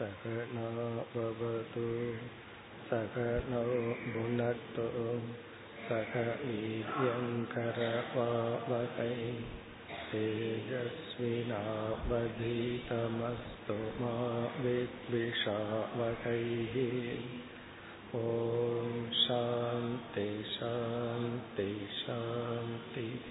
सहनावतु सकनौ भुनक्तु सह वीर्यङ्करवावहै तेजस्विनावधीतमस्तु मा विद्विषावहैः ॐ शान्ति शान्ति शान्तिः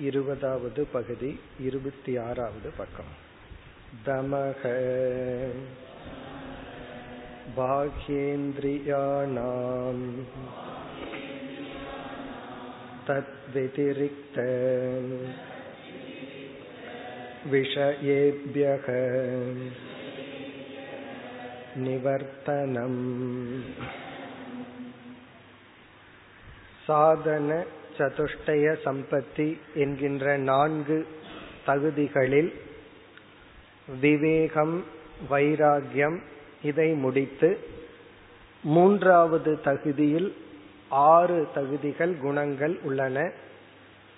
இருபதாவது பகுதி இருபத்தி ஆறாவது பக்கம் தமக बाह्येन्द्रियाणाम् तद्व्यतिरिक्त विषयेभ्यः நிவர்த்தனம் சாதன சதுஷ்டய சம்பத்தி என்கின்ற நான்கு தகுதிகளில் விவேகம் வைராகியம் இதை முடித்து மூன்றாவது தகுதியில் ஆறு தகுதிகள் குணங்கள் உள்ளன.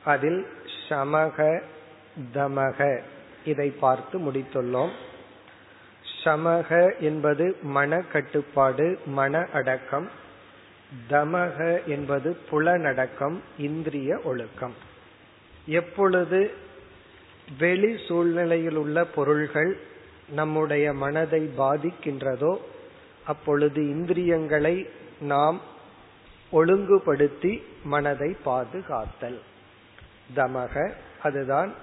அதில் சமக தமக இதை பார்த்து முடித்துள்ளோம். சமக என்பது மன கட்டுப்பாடு மன அடக்கம். தமக என்பது புலனடக்கம் இந்திரிய ஒழுக்கம். எப்பொழுது வெளி சூழ்நிலையில் உள்ள பொருள்கள் நம்முடைய மனதை பாதிக்கின்றதோ அப்பொழுது இந்திரியங்களை நாம் ஒழுங்குபடுத்தி மனதை பாதுகாத்தல். தமக அதுதான்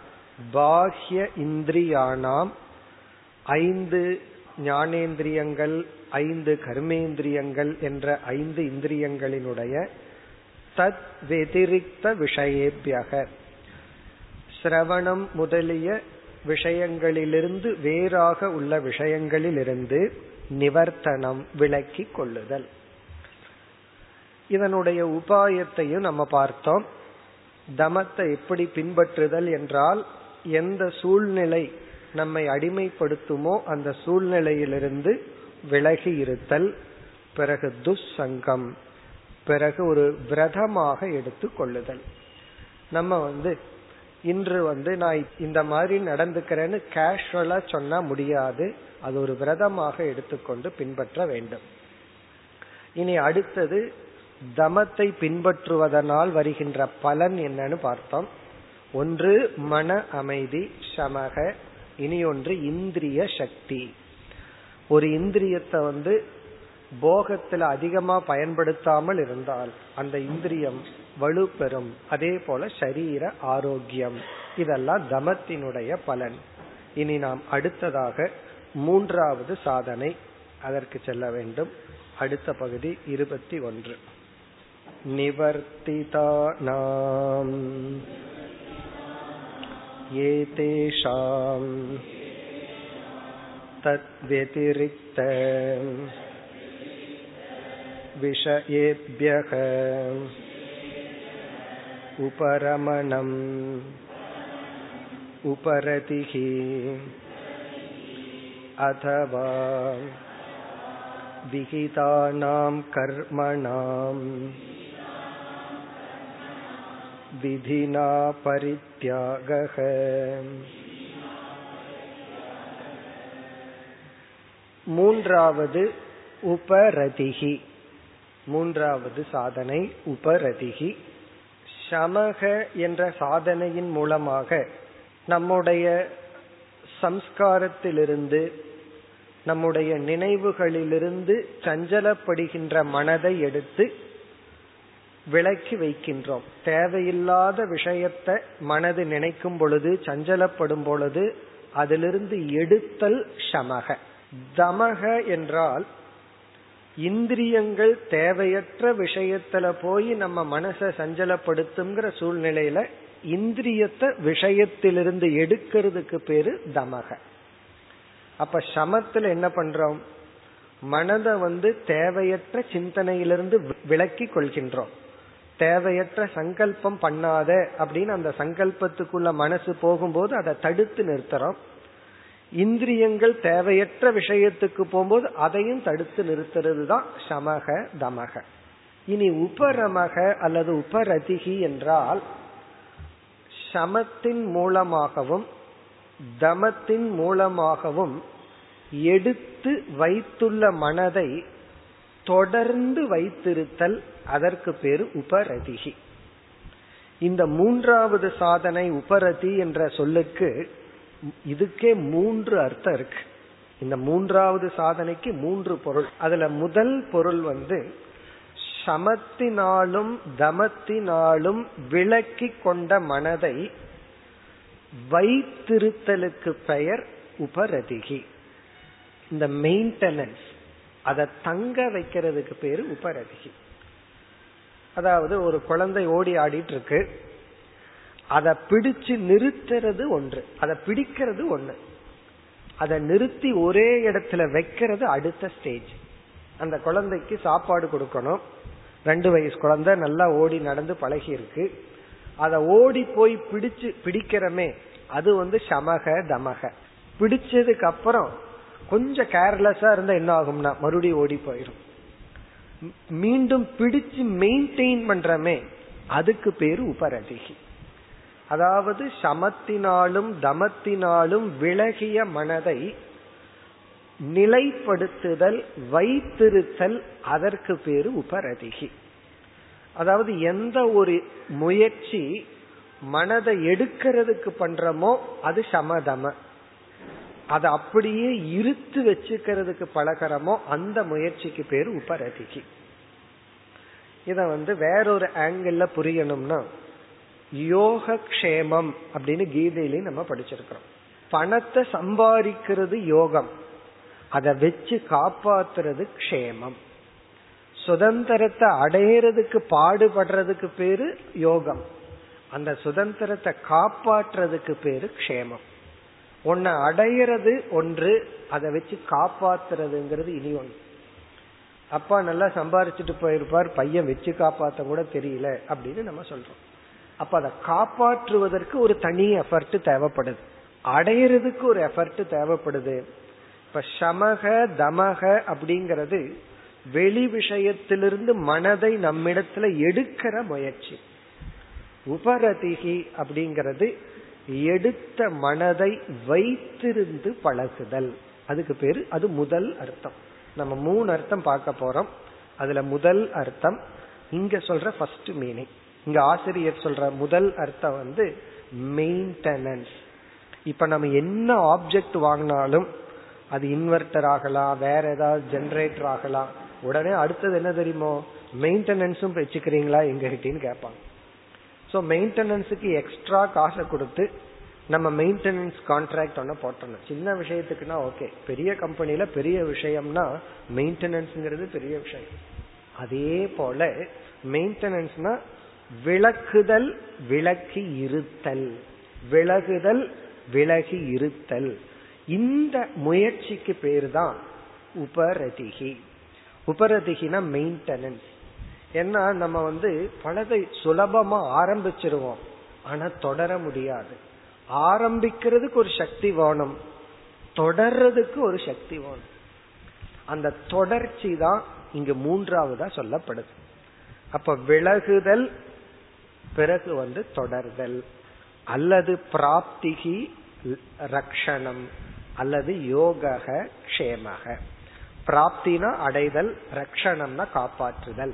பாஹ்ய இந்திரியானாம் ஐந்து ஞானேந்திரியங்கள் ஐந்து கர்மேந்திரியங்கள் என்ற ஐந்து இந்திரியங்களினுடைய தத் வெதிரிக்த விஷயேபியக. சிரவணம் முதலிய விஷயங்களிலிருந்து வேறாக உள்ள விஷயங்களிலிருந்து நிவர்த்தனம் விளக்கி கொள்ளுதல். இதனுடைய உபாயத்தையும் நம்ம பார்த்தோம். தமத்தை எப்படி பின்பற்றுதல் என்றால் எந்த சூழ்நிலை நம்மை அடிமைப்படுத்துமோ அந்த சூழ்நிலையிலிருந்து விலகி இருத்தல் பிறகு துஷ்சங்கம் பிறகு ஒரு விரதமாக எடுத்து கொள்ளுதல். நம்ம வந்து இன்று வந்து நான் இந்த மாதிரி நடந்துக்கிறேன்னு கேஷுவலா சொன்னா முடியாது. அது ஒரு விரதமாக எடுத்துக்கொண்டு பின்பற்ற வேண்டும். இனி அடுத்தது தமத்தை பின்பற்றுவதனால் வருகின்ற பலன் என்னன்னு பார்த்தோம். ஒன்று மன அமைதி சமக இனி ஒன்று இந்திரிய சக்தி. ஒரு இந்திரியத்தை வந்து போகத்துல அதிகமா பயன்படுத்தாமல் இருந்தால் அந்த இந்திரியம் வலுப்பெறும். அதே போல சரீர ஆரோக்கியம். இதெல்லாம் தமத்தினுடைய பலன். இனி நாம் அடுத்ததாக மூன்றாவது சாதனை அதற்கு செல்ல வேண்டும். அடுத்த பகுதி இருபத்தி ஒன்று. நிவர்த்திதானாம். एतेषां तद्व्यतिरिक्त विषयेभ्यः उपरमणम् उपरतिः अथवा विहितानां कर्मणाम् विधिना परित्यागः மூன்றாவது உபரதிகி மூன்றாவது சாதனை உபரதிகி சமக என்ற சாதனையின் மூலமாக நம்முடைய சம்ஸ்காரத்திலிருந்து நம்முடைய நினைவுகளிலிருந்து சஞ்சலப்படுகின்ற மனதை எடுத்து விலக்கி வைக்கின்றோம். தேவையில்லாத விஷயத்தை மனது நினைக்கும் பொழுது சஞ்சலப்படும் பொழுது அதிலிருந்து எடுத்தல் சமக. தமக என்றால் இந்திரியங்கள் தேவையற்ற விஷயத்துல போய் நம்ம மனசை சஞ்சலப்படுத்துங்கிற சூழ்நிலையில இந்திரியத்தை விஷயத்திலிருந்து எடுக்கிறதுக்கு பேரு தமக. அப்ப சமத்துல என்ன பண்றோம்? மனதை வந்து தேவையற்ற சிந்தனையிலிருந்து விலக்கி கொள்கின்றோம். தேவையற்ற சங்கல்பம் பண்ணாத அப்படின்னு அந்த சங்கல்பத்துக்குள்ள மனசு போகும்போது அதை தடுத்து நிறுத்துறோம். இந்திரியங்கள் தேவையற்ற விஷயத்துக்கு போகும்போது அதையும் தடுத்து நிறுத்துறது தான் சமக தமக. இனி உபரமக அல்லது உபரதிகி என்றால் சமத்தின் மூலமாகவும் தமத்தின் மூலமாகவும் எடுத்து வைத்துள்ள மனதை தொடர்ந்து வைத்திருத்தல் அதற்கு பேரு உபரதிகி இந்த மூன்றாவது சாதனை உபரதி என்ற சொல்லுக்கு இதுக்கே மூன்று அர்த்தம் இருக்கு. இந்த மூன்றாவது சாதனைக்கு மூன்று பொருள். அதுல முதல் பொருள் வந்து சமத்தினாலும் தமத்தினாலும் விளக்கி கொண்ட மனதை வைத்திருத்தலுக்கு பெயர் உபரதிகி இந்த மெயின்டெனன்ஸ் அதை தங்க வைக்கிறதுக்கு பேரு உபரதிகி. அதாவது ஒரு குழந்தை ஓடி ஆடிட்டு இருக்கு அதை பிடிச்சு நிறுத்துறது ஒன்று. அதை பிடிக்கிறது ஒன்று அதை நிறுத்தி ஒரே இடத்துல வைக்கிறது அடுத்த ஸ்டேஜ் அந்த குழந்தைக்கு சாப்பாடு கொடுக்கணும். ரெண்டு வயசு குழந்தை நல்லா ஓடி நடந்து பழகி இருக்கு அதை ஓடி போய் பிடிச்சு பிடிக்கிறமே அது வந்து சமக தமக. பிடிச்சதுக்கு அப்புறம் கொஞ்சம் கேர்லெஸ்ஸா இருந்தா என்ன ஆகும்னா மறுபடியும் ஓடி போயிடும் மீண்டும் பிடிச்சு மெயின்டைன் பண்றமே அதுக்கு பேரு உபரதிகி. அதாவது சமத்தினாலும் தமத்தினாலும் விலகிய மனதை நிலைப்படுத்துதல் வைத்திருத்தல் அதற்கு பேரு உபரதிகி. அதாவது எந்த ஒரு முயற்சி மனதை எடுக்கிறதுக்கு பண்றோமோ அது சமதம. அதை அப்படியே இருத்து வச்சுக்கிறதுக்கு பழகிறோமோ அந்த முயற்சிக்கு பேர் உபரதிகி. இத வந்து வேறொரு ஆங்கிள் புரியணும்னா யோக க்ஷேமம் அப்படின்னு கீதையிலையும் நம்ம படிச்சிருக்கிறோம். பணத்தை சம்பாதிக்கிறது யோகம். அதை வச்சு காப்பாத்துறது க்ஷேமம். சுதந்திரத்தை அடையிறதுக்கு பாடுபடுறதுக்கு பேரு யோகம். அந்த சுதந்திரத்தை காப்பாற்றுறதுக்கு பேரு க்ஷேமம். உன்னை அடையிறது ஒன்று அதை வச்சு காப்பாத்துறதுங்கிறது இனி ஒன்று. அப்பா நல்லா சம்பாரிச்சுட்டு போயிருப்பார் பையன் வச்சு காப்பாற்ற கூட தெரியல அப்படின்னு நம்ம சொல்றோம். அப்ப அதை காப்பாற்றுவதற்கு ஒரு தனி எஃபர்ட் தேவைப்படுது. அடையிறதுக்கு ஒரு எஃபர்ட் தேவைப்படுது. இப்ப சமக தமக அப்படிங்கிறது வெளி விஷயத்திலிருந்து மனதை நம்மிடத்துல எடுக்கிற முயற்சி. உபரதிகி அப்படிங்கிறது எடுத்த மனதை வைத்திருந்து பழகுதல். அதுக்கு பேரு அது முதல் அர்த்தம். நம்ம மூணு அர்த்தம் பார்க்க போறோம். அதுல முதல் அர்த்தம் இங்க சொல்ற ஃபர்ஸ்ட் மீனிங் இங்க ஆசிரியர் சொல்ற முதல் அர்த்தம் வந்து மெயின்டெனன்ஸ் இப்ப நம்ம என்ன ஆப்ஜெக்ட் வாங்கினாலும் அது இன்வெர்டர் ஆகலாம் வேற ஏதாவது ஜெனரேட்டர் ஆகலாம். உடனே அடுத்தது என்ன தெரியுமோ? மெயின்டெனன்ஸும் வச்சுக்கிறீங்களா எங்க கிட்டேன்னு கேட்பாங்க. ஸோ மெயின்டெனன்ஸுக்கு எக்ஸ்ட்ரா காசை கொடுத்து நம்ம மெயின்டெனன்ஸ் கான்ட்ராக்ட் ஒன்று போட்டணும். சின்ன விஷயத்துக்குன்னா ஓகே பெரிய கம்பெனியில பெரிய விஷயம்னா மெயின்டெனன்ஸ்ங்கிறது பெரிய விஷயம். அதே போல மெயின்டெனன்ஸ்னா விளக்குதல் விளக்கி இருத்தல். விலகுதல் விலகி இருத்தல். இந்த முயற்சிக்கு பேர் தான் உபரதிகி. உபரதிகினா மெயின்டெனன்ஸ் ஏன்னா நம்ம வந்து பலதை சுலபமா ஆரம்பிச்சிருவோம். ஆனா தொடர முடியாது. ஆரம்பிக்கிறதுக்கு ஒரு சக்தி வேணும். தொடர்றதுக்கு ஒரு சக்தி வேணும். அந்த தொடர்ச்சி தான் இங்கு மூன்றாவதா சொல்லப்படுது. அப்ப விலகுதல் பிறகு வந்து தொடர்தல். அல்லது பிராப்திகி ரக்ஷணம் அல்லது யோக க்ஷேமக. பிராப்தினா அடைதல் ரக்ஷணம்னா காப்பாற்றுதல்.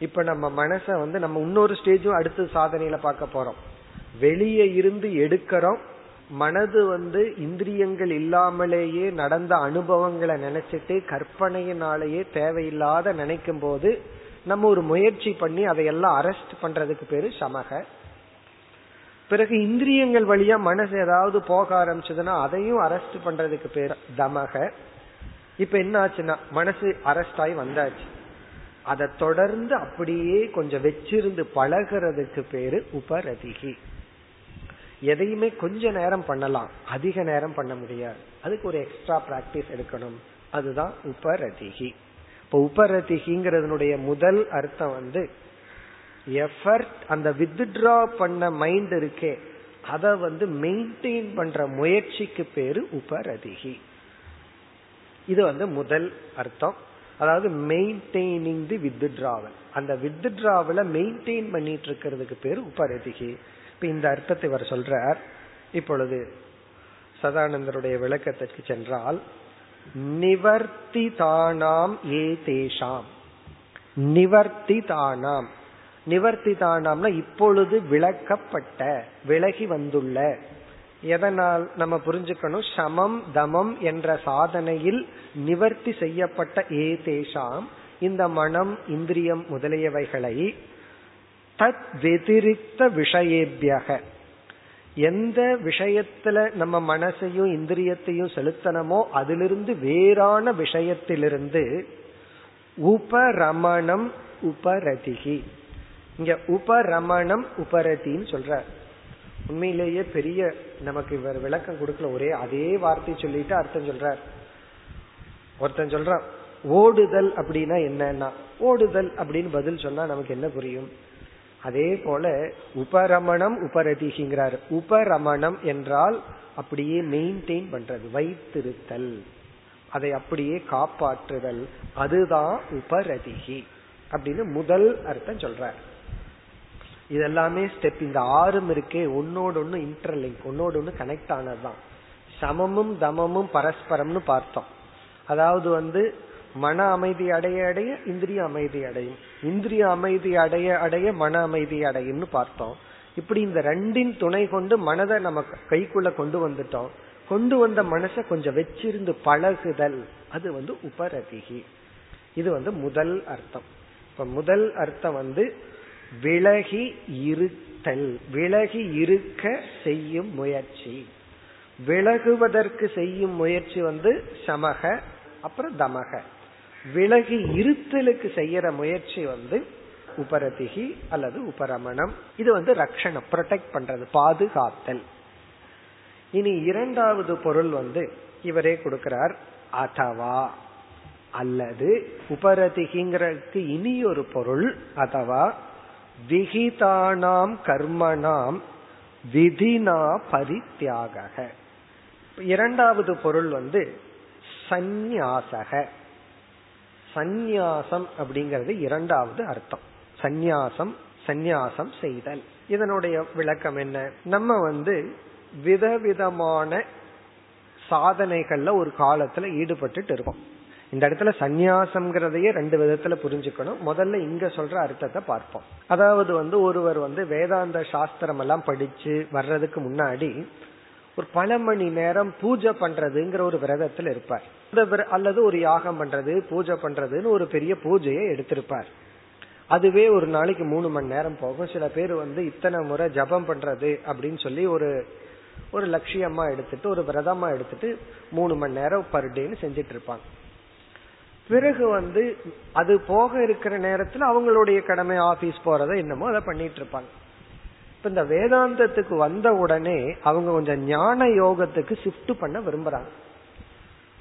இப்ப நம்ம மனச வந்து நம்ம இன்னொரு ஸ்டேஜும் அடுத்த சாதனையில பார்க்க போறோம். வெளியே இருந்து எடுக்கிறோம். மனது வந்து இந்திரியங்கள் இல்லாமலேயே நடந்த அனுபவங்களை நினைச்சிட்டு கற்பனையினாலேயே தேவையில்லாத நினைக்கும் போது நம்ம ஒரு முயற்சி பண்ணி அதையெல்லாம் அரெஸ்ட் பண்றதுக்கு பேரு சமக. பிறகு இந்திரியங்கள் வழியா மனசு ஏதாவது போக ஆரம்பிச்சதுன்னா அதையும் அரெஸ்ட் பண்றதுக்கு பேர் தமக. இப்ப என்ன ஆச்சுன்னா மனசு அரெஸ்ட் ஆகி வந்தாச்சு. அதை தொடர்ந்து அப்படியே கொஞ்சம் வச்சிருந்து பழகிறதுக்கு பேரு உபரதிகி. எதையுமே கொஞ்ச நேரம் பண்ணலாம் அதிக நேரம் பண்ண முடியாது. அதுக்கு ஒரு எக்ஸ்ட்ரா பிராக்டிஸ் எடுக்கணும். அதுதான் உபரதிகி. இப்ப உபரதிகிங்கிறதுனுடைய முதல் அர்த்தம் வந்து எஃபர்ட் அந்த வித்ட்ரா பண்ண மைண்ட் இருக்கே அதை வந்து மெயின்டைன் பண்ற முயற்சிக்கு பேரு உபரதிகி. இது வந்து முதல் அர்த்தம். அதாவது மெயின்டைனிங் தி வித்ட்ராவல் அந்த வித்ட்ராவல மெயின்டைன் பண்ணிட்டு இருக்கிறதுக்கு பேர் உபரதிகி. இப்ப இந்த அர்த்தத்தை இவர் சொல்றார். இப்பொழுது சதானந்தருடைய விளக்கத்திற்கு சென்றால் நிவர்த்திதானாம் ஏ தேஷாம். நிவர்த்திதானாம் நிவர்த்திதானாம்னா இப்பொழுது விளக்கப்பட்ட விலகி வந்துள்ள எதனால் நம்ம புரிஞ்சுக்கணும்? சமம் தமம் என்ற சாதனையில் நிவர்த்தி செய்யப்பட்ட ஏ தேஷாம் இந்த மனம் இந்திரியம் முதலியவைகளை தத் வெதிரிக்த விஷயேபியக. எந்த விஷயத்துல நம்ம மனசையும் இந்திரியத்தையும் செலுத்தணுமோ அதிலிருந்து வேறான விஷயத்திலிருந்து உபரமணம் உபரதிகி. இங்க உபரமணம் உபரதின்னு சொல்ற. உண்மையிலேயே பெரிய நமக்கு இவர் விளக்கம் கொடுக்கல. ஒரே அதே வார்த்தை சொல்லிட்டு அர்த்தம் சொல்றார். ஒருத்தன் சொல்றான் ஓடுதல் அப்படின்னா என்னன்னா? ஓடுதல் அப்படின்னு பதில் சொன்னா நமக்கு என்ன புரியும்? அதே போல உபரமணம் உபரதிங்கிறார் உபரமணம் என்றால் அப்படியே மெயின்டைன் பண்றது வைத்திருத்தல். அதை அப்படியே காப்பாற்றுதல். அதுதான் உபரதிகி அப்படின்னு முதல் அர்த்தம் சொல்றார். இதெல்லாமே ஸ்டெப் இந்த ஆறும் இருக்கே ஒன்னோடு ஒன்னு இன்டர்லிங்க் ஒன்னோடு ஒன்னு கனெக்ட் ஆனதுதான். சமமும் தமமும் பரஸ்பரம்னு பார்த்தோம். அதாவது வந்து மன அமைதி அடைய அடைய இந்திரிய அமைதி அடையும். இந்திரிய அமைதி அடைய அடைய மன அமைதி அடையும்னு பார்த்தோம். இப்படி இந்த ரெண்டின் துணை கொண்டு மனதை நம்ம கைக்குள்ள கொண்டு வந்துட்டோம். கொண்டு வந்த மனசை கொஞ்சம் வச்சிருந்து பழகுதல் அது வந்து உபரதிகி. இது வந்து முதல் அர்த்தம். இப்ப முதல் அர்த்தம் வந்து விலகி இருத்தல் விலகி இருக்க செய்யும் முயற்சி. விலகுவதற்கு செய்யும் முயற்சி வந்து சமக அப்புறம் தமக. விலகி இருத்தலுக்கு செய்யற முயற்சி வந்து உபரதிகி அல்லது உபரமணம். இது வந்து ரக்ஷணம் ப்ரொடெக்ட் பண்றது பாதுகாத்தல். இனி இரண்டாவது பொருள் வந்து இவரே கொடுக்கிறார் அதவா அல்லது உபரதிகிங்கிறதுக்கு இனி ஒரு பொருள் அதவா விகிதானாம் கர்மணாம் விதினா பரித்தியாக இரண்டாவது பொருள் வந்து சந்நியாசக. சந்நியாசம் அப்படிங்கிறது இரண்டாவது அர்த்தம். சந்நியாசம் சந்நியாசம் செய்தல். இதனுடைய விளக்கம் என்ன? நம்ம வந்து விதவிதமான சாதனைகள்ல ஒரு காலத்துல ஈடுபட்டு இருக்கோம். இந்த இடத்துல சந்நியாசம்ங்கிறதையே ரெண்டு விதத்துல புரிஞ்சுக்கணும். முதல்ல இங்க சொல்ற அர்த்தத்தை பார்ப்போம். அதாவது வந்து ஒருவர் வந்து வேதாந்த சாஸ்திரம் எல்லாம் படிச்சு வர்றதுக்கு முன்னாடி ஒரு பல மணி நேரம் பூஜை பண்றதுங்கிற ஒரு விரதத்தில் இருப்பார். அல்லது ஒரு யாகம் பண்றது பூஜை பண்றதுன்னு ஒரு பெரிய பூஜையை எடுத்திருப்பார். அதுவே ஒரு நாளைக்கு மூணு மணி நேரம் போகும். சில பேர் வந்து இத்தனை முறை ஜபம் பண்றது அப்படின்னு சொல்லி ஒரு ஒரு லட்சியமா எடுத்துட்டு ஒரு விரதமா எடுத்துட்டு மூணு மணி நேரம் பர் டேன்னு செஞ்சிட்டு இருப்பாங்க. பிறகு வந்து அது போக இருக்கிற நேரத்துல அவங்களுடைய கடமை ஆபீஸ் போறத என்னமோ அதை பண்ணிட்டு இருப்பாங்க. இப்ப இந்த வேதாந்தத்துக்கு வந்த உடனே அவங்க கொஞ்சம் ஞான யோகத்துக்கு ஷிஃப்ட் பண்ண விரும்புறாங்க.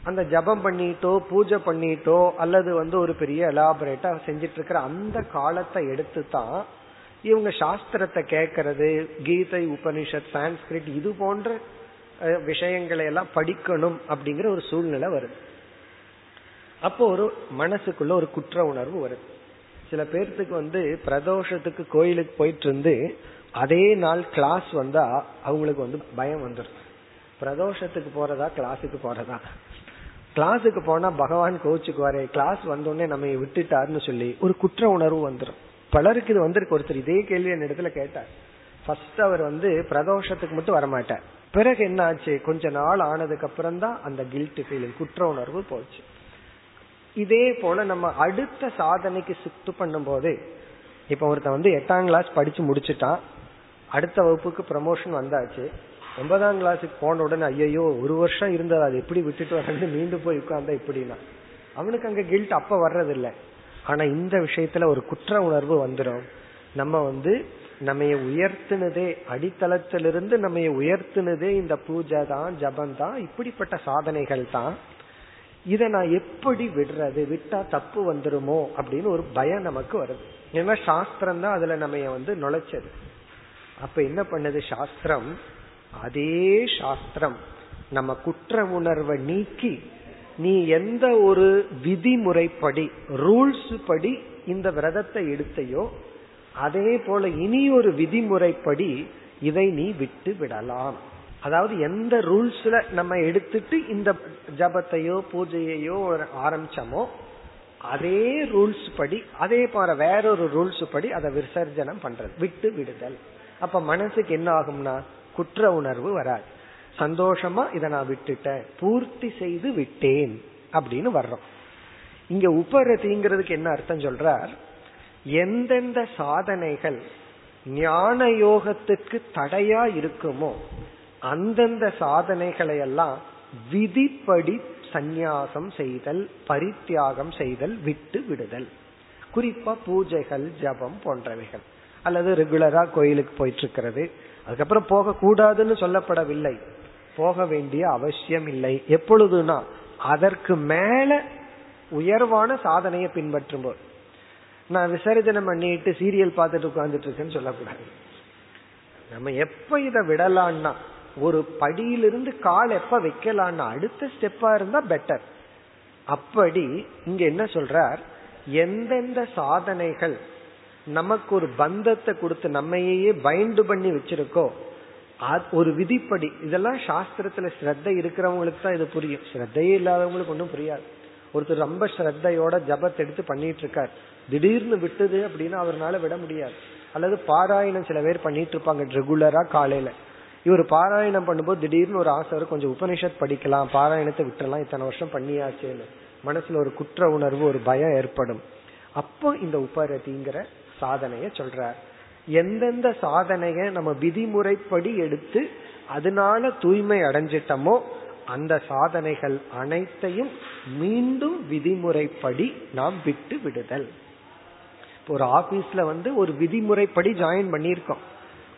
அந்த ஜபம் பண்ணிட்டோ பூஜை பண்ணிட்டோ அல்லது வந்து ஒரு பெரிய எலாபரேட்டா செஞ்சிட்டு இருக்கிற அந்த காலத்தை எடுத்து தான் இவங்க சாஸ்திரத்தை கேட்கறது கீதை உபனிஷத் சான்ஸ்கிரிட் இது போன்ற விஷயங்களை எல்லாம் படிக்கணும் அப்படிங்கிற ஒரு சூழ்நிலை வருது. அப்போ ஒரு மனசுக்குள்ள ஒரு குற்ற உணர்வு வருது சில பேர்த்துக்கு வந்து பிரதோஷத்துக்கு கோயிலுக்கு போயிட்டு இருந்து அதே நாள் கிளாஸ் வந்தா அவங்களுக்கு வந்து பயம் வந்துடும் பிரதோஷத்துக்கு போறதா கிளாஸுக்கு போறதா? கிளாஸுக்கு போனா பகவான் கோச்சுக்குவாரே கிளாஸ் வந்தோடனே நம்ம விட்டுட்டாருன்னு சொல்லி ஒரு குற்ற உணர்வு வந்துடும் பலருக்கு இது வந்திருக்கு. ஒருத்தர் இதே கேள்வி என் இடத்துல கேட்டார். ஃபர்ஸ்ட் அவர் வந்து பிரதோஷத்துக்கு மட்டும் வரமாட்டார். பிறகு என்ன ஆச்சு கொஞ்ச நாள் ஆனதுக்கு அப்புறம் தான் அந்த கில்ட் ஃபீலிங் குற்ற உணர்வு போச்சு. இதே போல நம்ம அடுத்த சாதனைக்கு ஷிஃப்ட் பண்ணும் போது இப்ப ஒருத்தன் வந்து எட்டாம் கிளாஸ் படிச்சு முடிச்சுட்டான். அடுத்த வகுப்புக்கு ப்ரமோஷன் வந்தாச்சு. ஒன்பதாம் கிளாஸுக்கு போன உடனே ஐயோ ஒரு வருஷம் இருந்தது? அது எப்படி விட்டுட்டு வந்து மீண்டும் போய் உட்கார்ந்தா இப்படின்னா அவனுக்கு அங்க கில்ட் அப்ப வர்றதில்லை. ஆனா இந்த விஷயத்துல ஒரு குற்ற உணர்வு வந்துடும் நம்ம வந்து நம்ம உயர்த்தினதே அடித்தளத்திலிருந்து நம்ம உயர்த்தினதே இந்த பூஜை தான் ஜபம் தான் இப்படிப்பட்ட சாதனைகள் தான். இதை நான் எப்படி விடுறது? விட்டா தப்பு வந்துருமோ? அப்படின்னு ஒரு பயம் நமக்கு வருது. ஏன்னா சாஸ்திரம் தான் அதுல நம்ம வந்து நுழைச்சது. அப்ப என்ன பண்ணுது சாஸ்திரம்? அதே சாஸ்திரம். நம்ம குற்ற உணர்வை நீக்கி நீ எந்த ஒரு விதிமுறைப்படி ரூல்ஸ் படி இந்த விரதத்தை எடுத்தையோ அதே போல இனி ஒரு விதிமுறைப்படி இதை நீ விட்டு விடலாம். அதாவது எந்த ரூல்ஸ்ல நம்ம எடுத்துட்டு இந்த ஜபத்தையோ பூஜையையோ ஆரம்பிச்சோமோ அதே ரூல்ஸ் படி அதே போற வேறொரு ரூல்ஸ் படி அதை விசர்ஜனம் பண்றது விட்டு விடுதல். அப்ப மனசுக்கு என்ன ஆகும்னா குற்ற உணர்வு வராது. சந்தோஷமா இதை நான் விட்டுட்டேன் பூர்த்தி செய்து விட்டேன் அப்படின்னு வர்றோம். இங்க உபரதிங்கிறதுக்கு என்ன அர்த்தம் சொல்றார்? எந்தெந்த சாதனைகள் ஞான யோகத்துக்கு தடையா இருக்குமோ அந்தந்த சாதனைகளை எல்லாம் விதிப்படி சந்நியாசம் செய்தல் பரித்தியாகம் செய்தல் விட்டு விடுதல். குறிப்பா பூஜைகள் ஜபம் போன்றவைகள். அல்லது ரெகுலரா கோயிலுக்கு போயிட்டு இருக்கிறது அதுக்கப்புறம் போக கூடாதுன்னு சொல்லப்படவில்லை. போக வேண்டிய அவசியம் இல்லை. எப்பொழுதுனா அதற்கு மேல உயர்வான சாதனையை பின்பற்றும் போது நான் விசர்ஜனம் பண்ணிட்டு சீரியல் பார்த்துட்டு உட்கார்ந்துட்டு இருக்கேன்னு சொல்லக்கூடாது. நம்ம எப்ப இதை விடலான்னா ஒரு படியிலிருந்து கால் எப்ப வைக்கலான்னா அடுத்த ஸ்டெப்பா இருந்தா பெட்டர் அப்படி இங்க என்ன சொல்றார்? எந்தெந்த சாதனைகள் நமக்கு ஒரு பந்தத்தை கொடுத்து நம்மையே பைண்டு பண்ணி வச்சிருக்கோ ஒரு விதிப்படி இதெல்லாம் சாஸ்திரத்துல ஸ்ரத்த இருக்கிறவங்களுக்கு தான் இது புரியும். ஸ்ரத்தையே இல்லாதவங்களுக்கு ஒன்றும் புரியாது. ஒருத்தர் ரொம்ப ஸ்ரத்தையோட ஜபத்தை எடுத்து பண்ணிட்டு இருக்கார். திடீர்னு விட்டுது அப்படின்னா அவரால் விட முடியாது. அல்லது பாராயணம் சில பேர் பண்ணிட்டு இருப்பாங்க ரெகுலரா காலையில. இவர் பாராயணம் பண்ணும்போது திடீர்னு ஒரு ஆசை கொஞ்சம் உபனிஷத் படிக்கலாம் பாராயணத்தை விட்டுறலாம். இத்தனை வருஷம் பண்ணியாச்சேன்னு. மனசுல ஒரு குற்ற உணர்வு ஒரு பயம் ஏற்படும். அப்போ இந்த உபரதிங்கிற சாதனைய சொல்றார். எந்தெந்த சாதனைய நம்ம விதிமுறைப்படி எடுத்து அதனால தூய்மை அடைஞ்சிட்டோமோ அந்த சாதனைகள் அனைத்தையும் மீண்டும் விதிமுறைப்படி நாம் விட்டு விடுதல். ஒரு ஆபீஸ்ல வந்து ஒரு விதிமுறைப்படி ஜாயின் பண்ணியிருக்கோம்.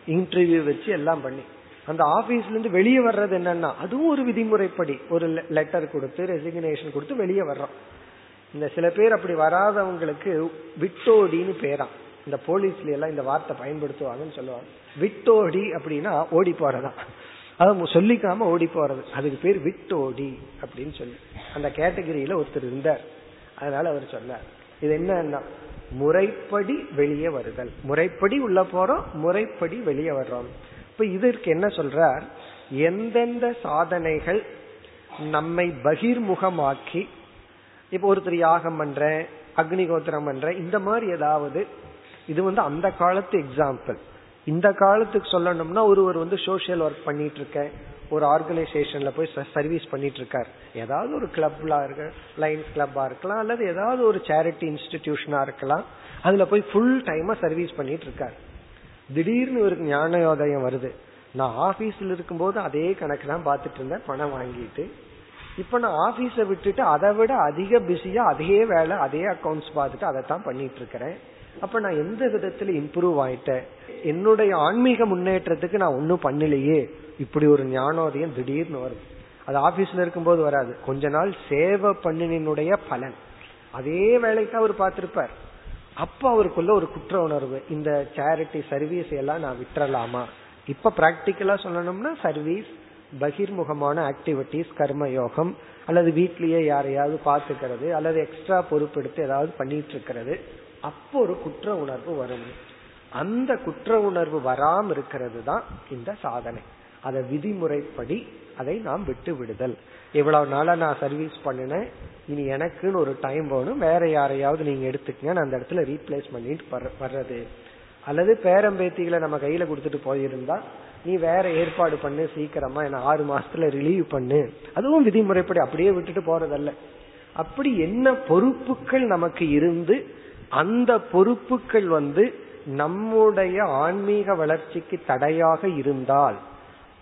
இன்டர்வியூ வச்சு எல்லாம் பண்ணி. அந்த ஆபீஸ்ல இருந்து வெளியே வர்றது என்னன்னா அதுவும் ஒரு விதிமுறைப்படி. ஒரு லெட்டர் கொடுத்து ரெசிக்னேஷன் கொடுத்து வெளியே வர்றோம். இந்த சில பேர் அப்படி வராதவங்களுக்கு விட்டோடின்னு பேரான் இந்த போலீஸ்ல எல்லாம் இந்த வார்த்தை பயன்படுத்துவாங்கன்னு சொல்லுவாங்க. விட்டோடி அப்படின்னா ஓடி போறதா. அதை சொல்லிக்காம ஓடி போறது. அதுக்கு பேர் விட்டோடி அப்படின்னு சொல்லி. அந்த கேட்டகரியில ஒருத்தர் இருந்தார். அதனால அவர் சொன்னார். இது என்னன்னா முறைப்படி வெளியே வருதல். முறைப்படி உள்ள போறோம் முறைப்படி வெளியே வர்றோம். இப்ப இதற்கு என்ன சொல்றார்? எந்தெந்த சாதனைகள் நம்மை பகிர்முகமாக்கி இப்ப ஒருத்தர் யாகம் பண்றேன் அக்னிகோத்திரம் பண்றேன் இந்த மாதிரி ஏதாவது இது வந்து அந்த காலத்து எக்ஸாம்பிள் இந்த காலத்துக்கு சொல்லணும்னா ஒருவர் வந்து சோசியல் ஒர்க் பண்ணிட்டு இருக்க ஒரு ஆர்கனைசேஷன்ல போய் சர்வீஸ் பண்ணிட்டு இருக்கார் ஏதாவது ஒரு கிளப்ல இருக்க லைன்ஸ் கிளப்பா இருக்கலாம் அல்லது ஏதாவது ஒரு சேரிட்டி இன்ஸ்டிடியூஷனா இருக்கலாம் அதுல போய் ஃபுல் டைமா சர்வீஸ் பண்ணிட்டு இருக்காரு திடீர்னு ஒரு ஞானயோதயம் வருது. நான் ஆபீஸ்ல இருக்கும்போது அதே கணக்கு தான் பார்த்துட்டு இருந்தேன் பணம் வாங்கிட்டு. இப்ப நான் ஆபீஸ விட்டுட்டு அதை விட அதிக பிஸியா அதே வேலை அதே அக்கௌண்ட்ஸ் பார்த்துட்டு அதை தான் பண்ணிட்டு இருக்கிறேன் அப்ப நான் எந்த விதத்துல இம்ப்ரூவ் ஆயிட்டேன்? என்னுடைய ஆன்மீக முன்னேற்றத்துக்கு நான் ஒன்னும் பண்ணலையே. இப்படி ஒரு ஞானோதயம் திடீர்னு வருது. அது ஆபீஸ்ல இருக்கும்போது வராது. கொஞ்ச நாள் சேவை பண்ணினுடைய பலன். அதே வேலைக்கு அவர் பார்த்திருப்பார். அப்ப அவருக்குள்ள ஒரு குற்ற உணர்வு இந்த சேரிட்டி சர்வீஸ் எல்லாம் நான் விட்டுறலாமா? இப்ப பிராக்டிக்கலா சொல்லணும்னா சர்வீஸ் பகிர்முகமான ஆக்டிவிட்டிஸ் கர்ம யோகம் அல்லது வீட்லயே யாரையாவது பாத்துக்கிறது அல்லது எக்ஸ்ட்ரா பொறுப்பெடுத்து ஏதாவது பண்ணிட்டு இருக்கிறது அப்போ ஒரு குற்ற உணர்வு வரும். அந்த குற்ற உணர்வு வராம இருக்கிறது தான் இந்த சாதனை. அதை விதிமுறைப்படி அதை நாம் விட்டு விடுதல். இவ்வளவு நாளா நான் சர்வீஸ் பண்ணினேன். இனி எனக்குன்னு ஒரு டைம் வேணும். வேற யாரையாவது நீங்க எடுத்துக்கங்க. அந்த இடத்துல ரீப்ளேஸ் பண்ணிட்டு வர்றது. அல்லது பேரம்பேத்திகளை நம்ம கையில கொடுத்துட்டு போயிருந்தா நீ வேற ஏற்பாடு பண்ணு சீக்கிரமா என்ன ஆறு மாசத்துல ரிலீவ் பண்ணு. அதுவும் விதிமுறைப்படி அப்படியே விட்டுட்டு போறதல்ல. அப்படி என்ன பொறுப்புகள் நமக்கு இருந்து அந்த பொறுப்புகள் வந்து நம்முடைய ஆன்மீக வளர்ச்சிக்கு தடையாக இருந்தால்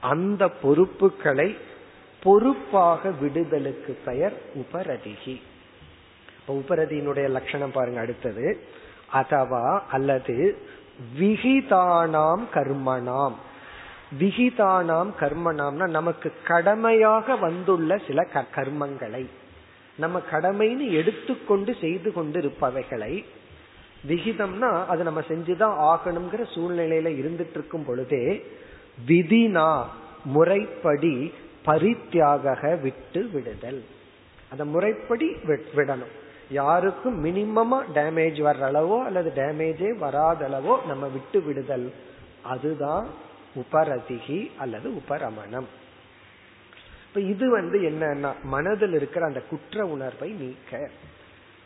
அந்த பொறுப்புகளை பொறுப்பாக விடுதலுக்கு பெயர் உபரதிகி. உபரதியினுடைய லட்சணம் பாருங்க அடுத்தது. அதவா அல்லது விகிதானாம் கர்மணாம் விகிதானாம் கர்மணாம்னா நமக்கு கடமையாக வந்துள்ள சில கர்மங்களை. நம்ம கடமைன்னு எடுத்துக்கொண்டு செய்து கொண்டு இருப்பவைகளை விகிதம்னா அது நம்ம செஞ்சுதான் ஆகணுங்கிற சூழ்நிலையில இருந்துட்டு இருக்கும் பொழுதே விதினா முறைப்படி பரித்தியாக விட்டு விடுதல். அந்த முறைப்படி விடணும். யாருக்கும் மினிமமா டேமேஜ் வர்ற அளவோ அல்லது டேமேஜே வராத அளவோ நம்ம விட்டு விடுதல். அதுதான் உபரதிகி அல்லது உபரமணம். இப்ப இது வந்து என்னன்னா மனதில் இருக்கிற அந்த குற்ற உணர்வை நீக்க.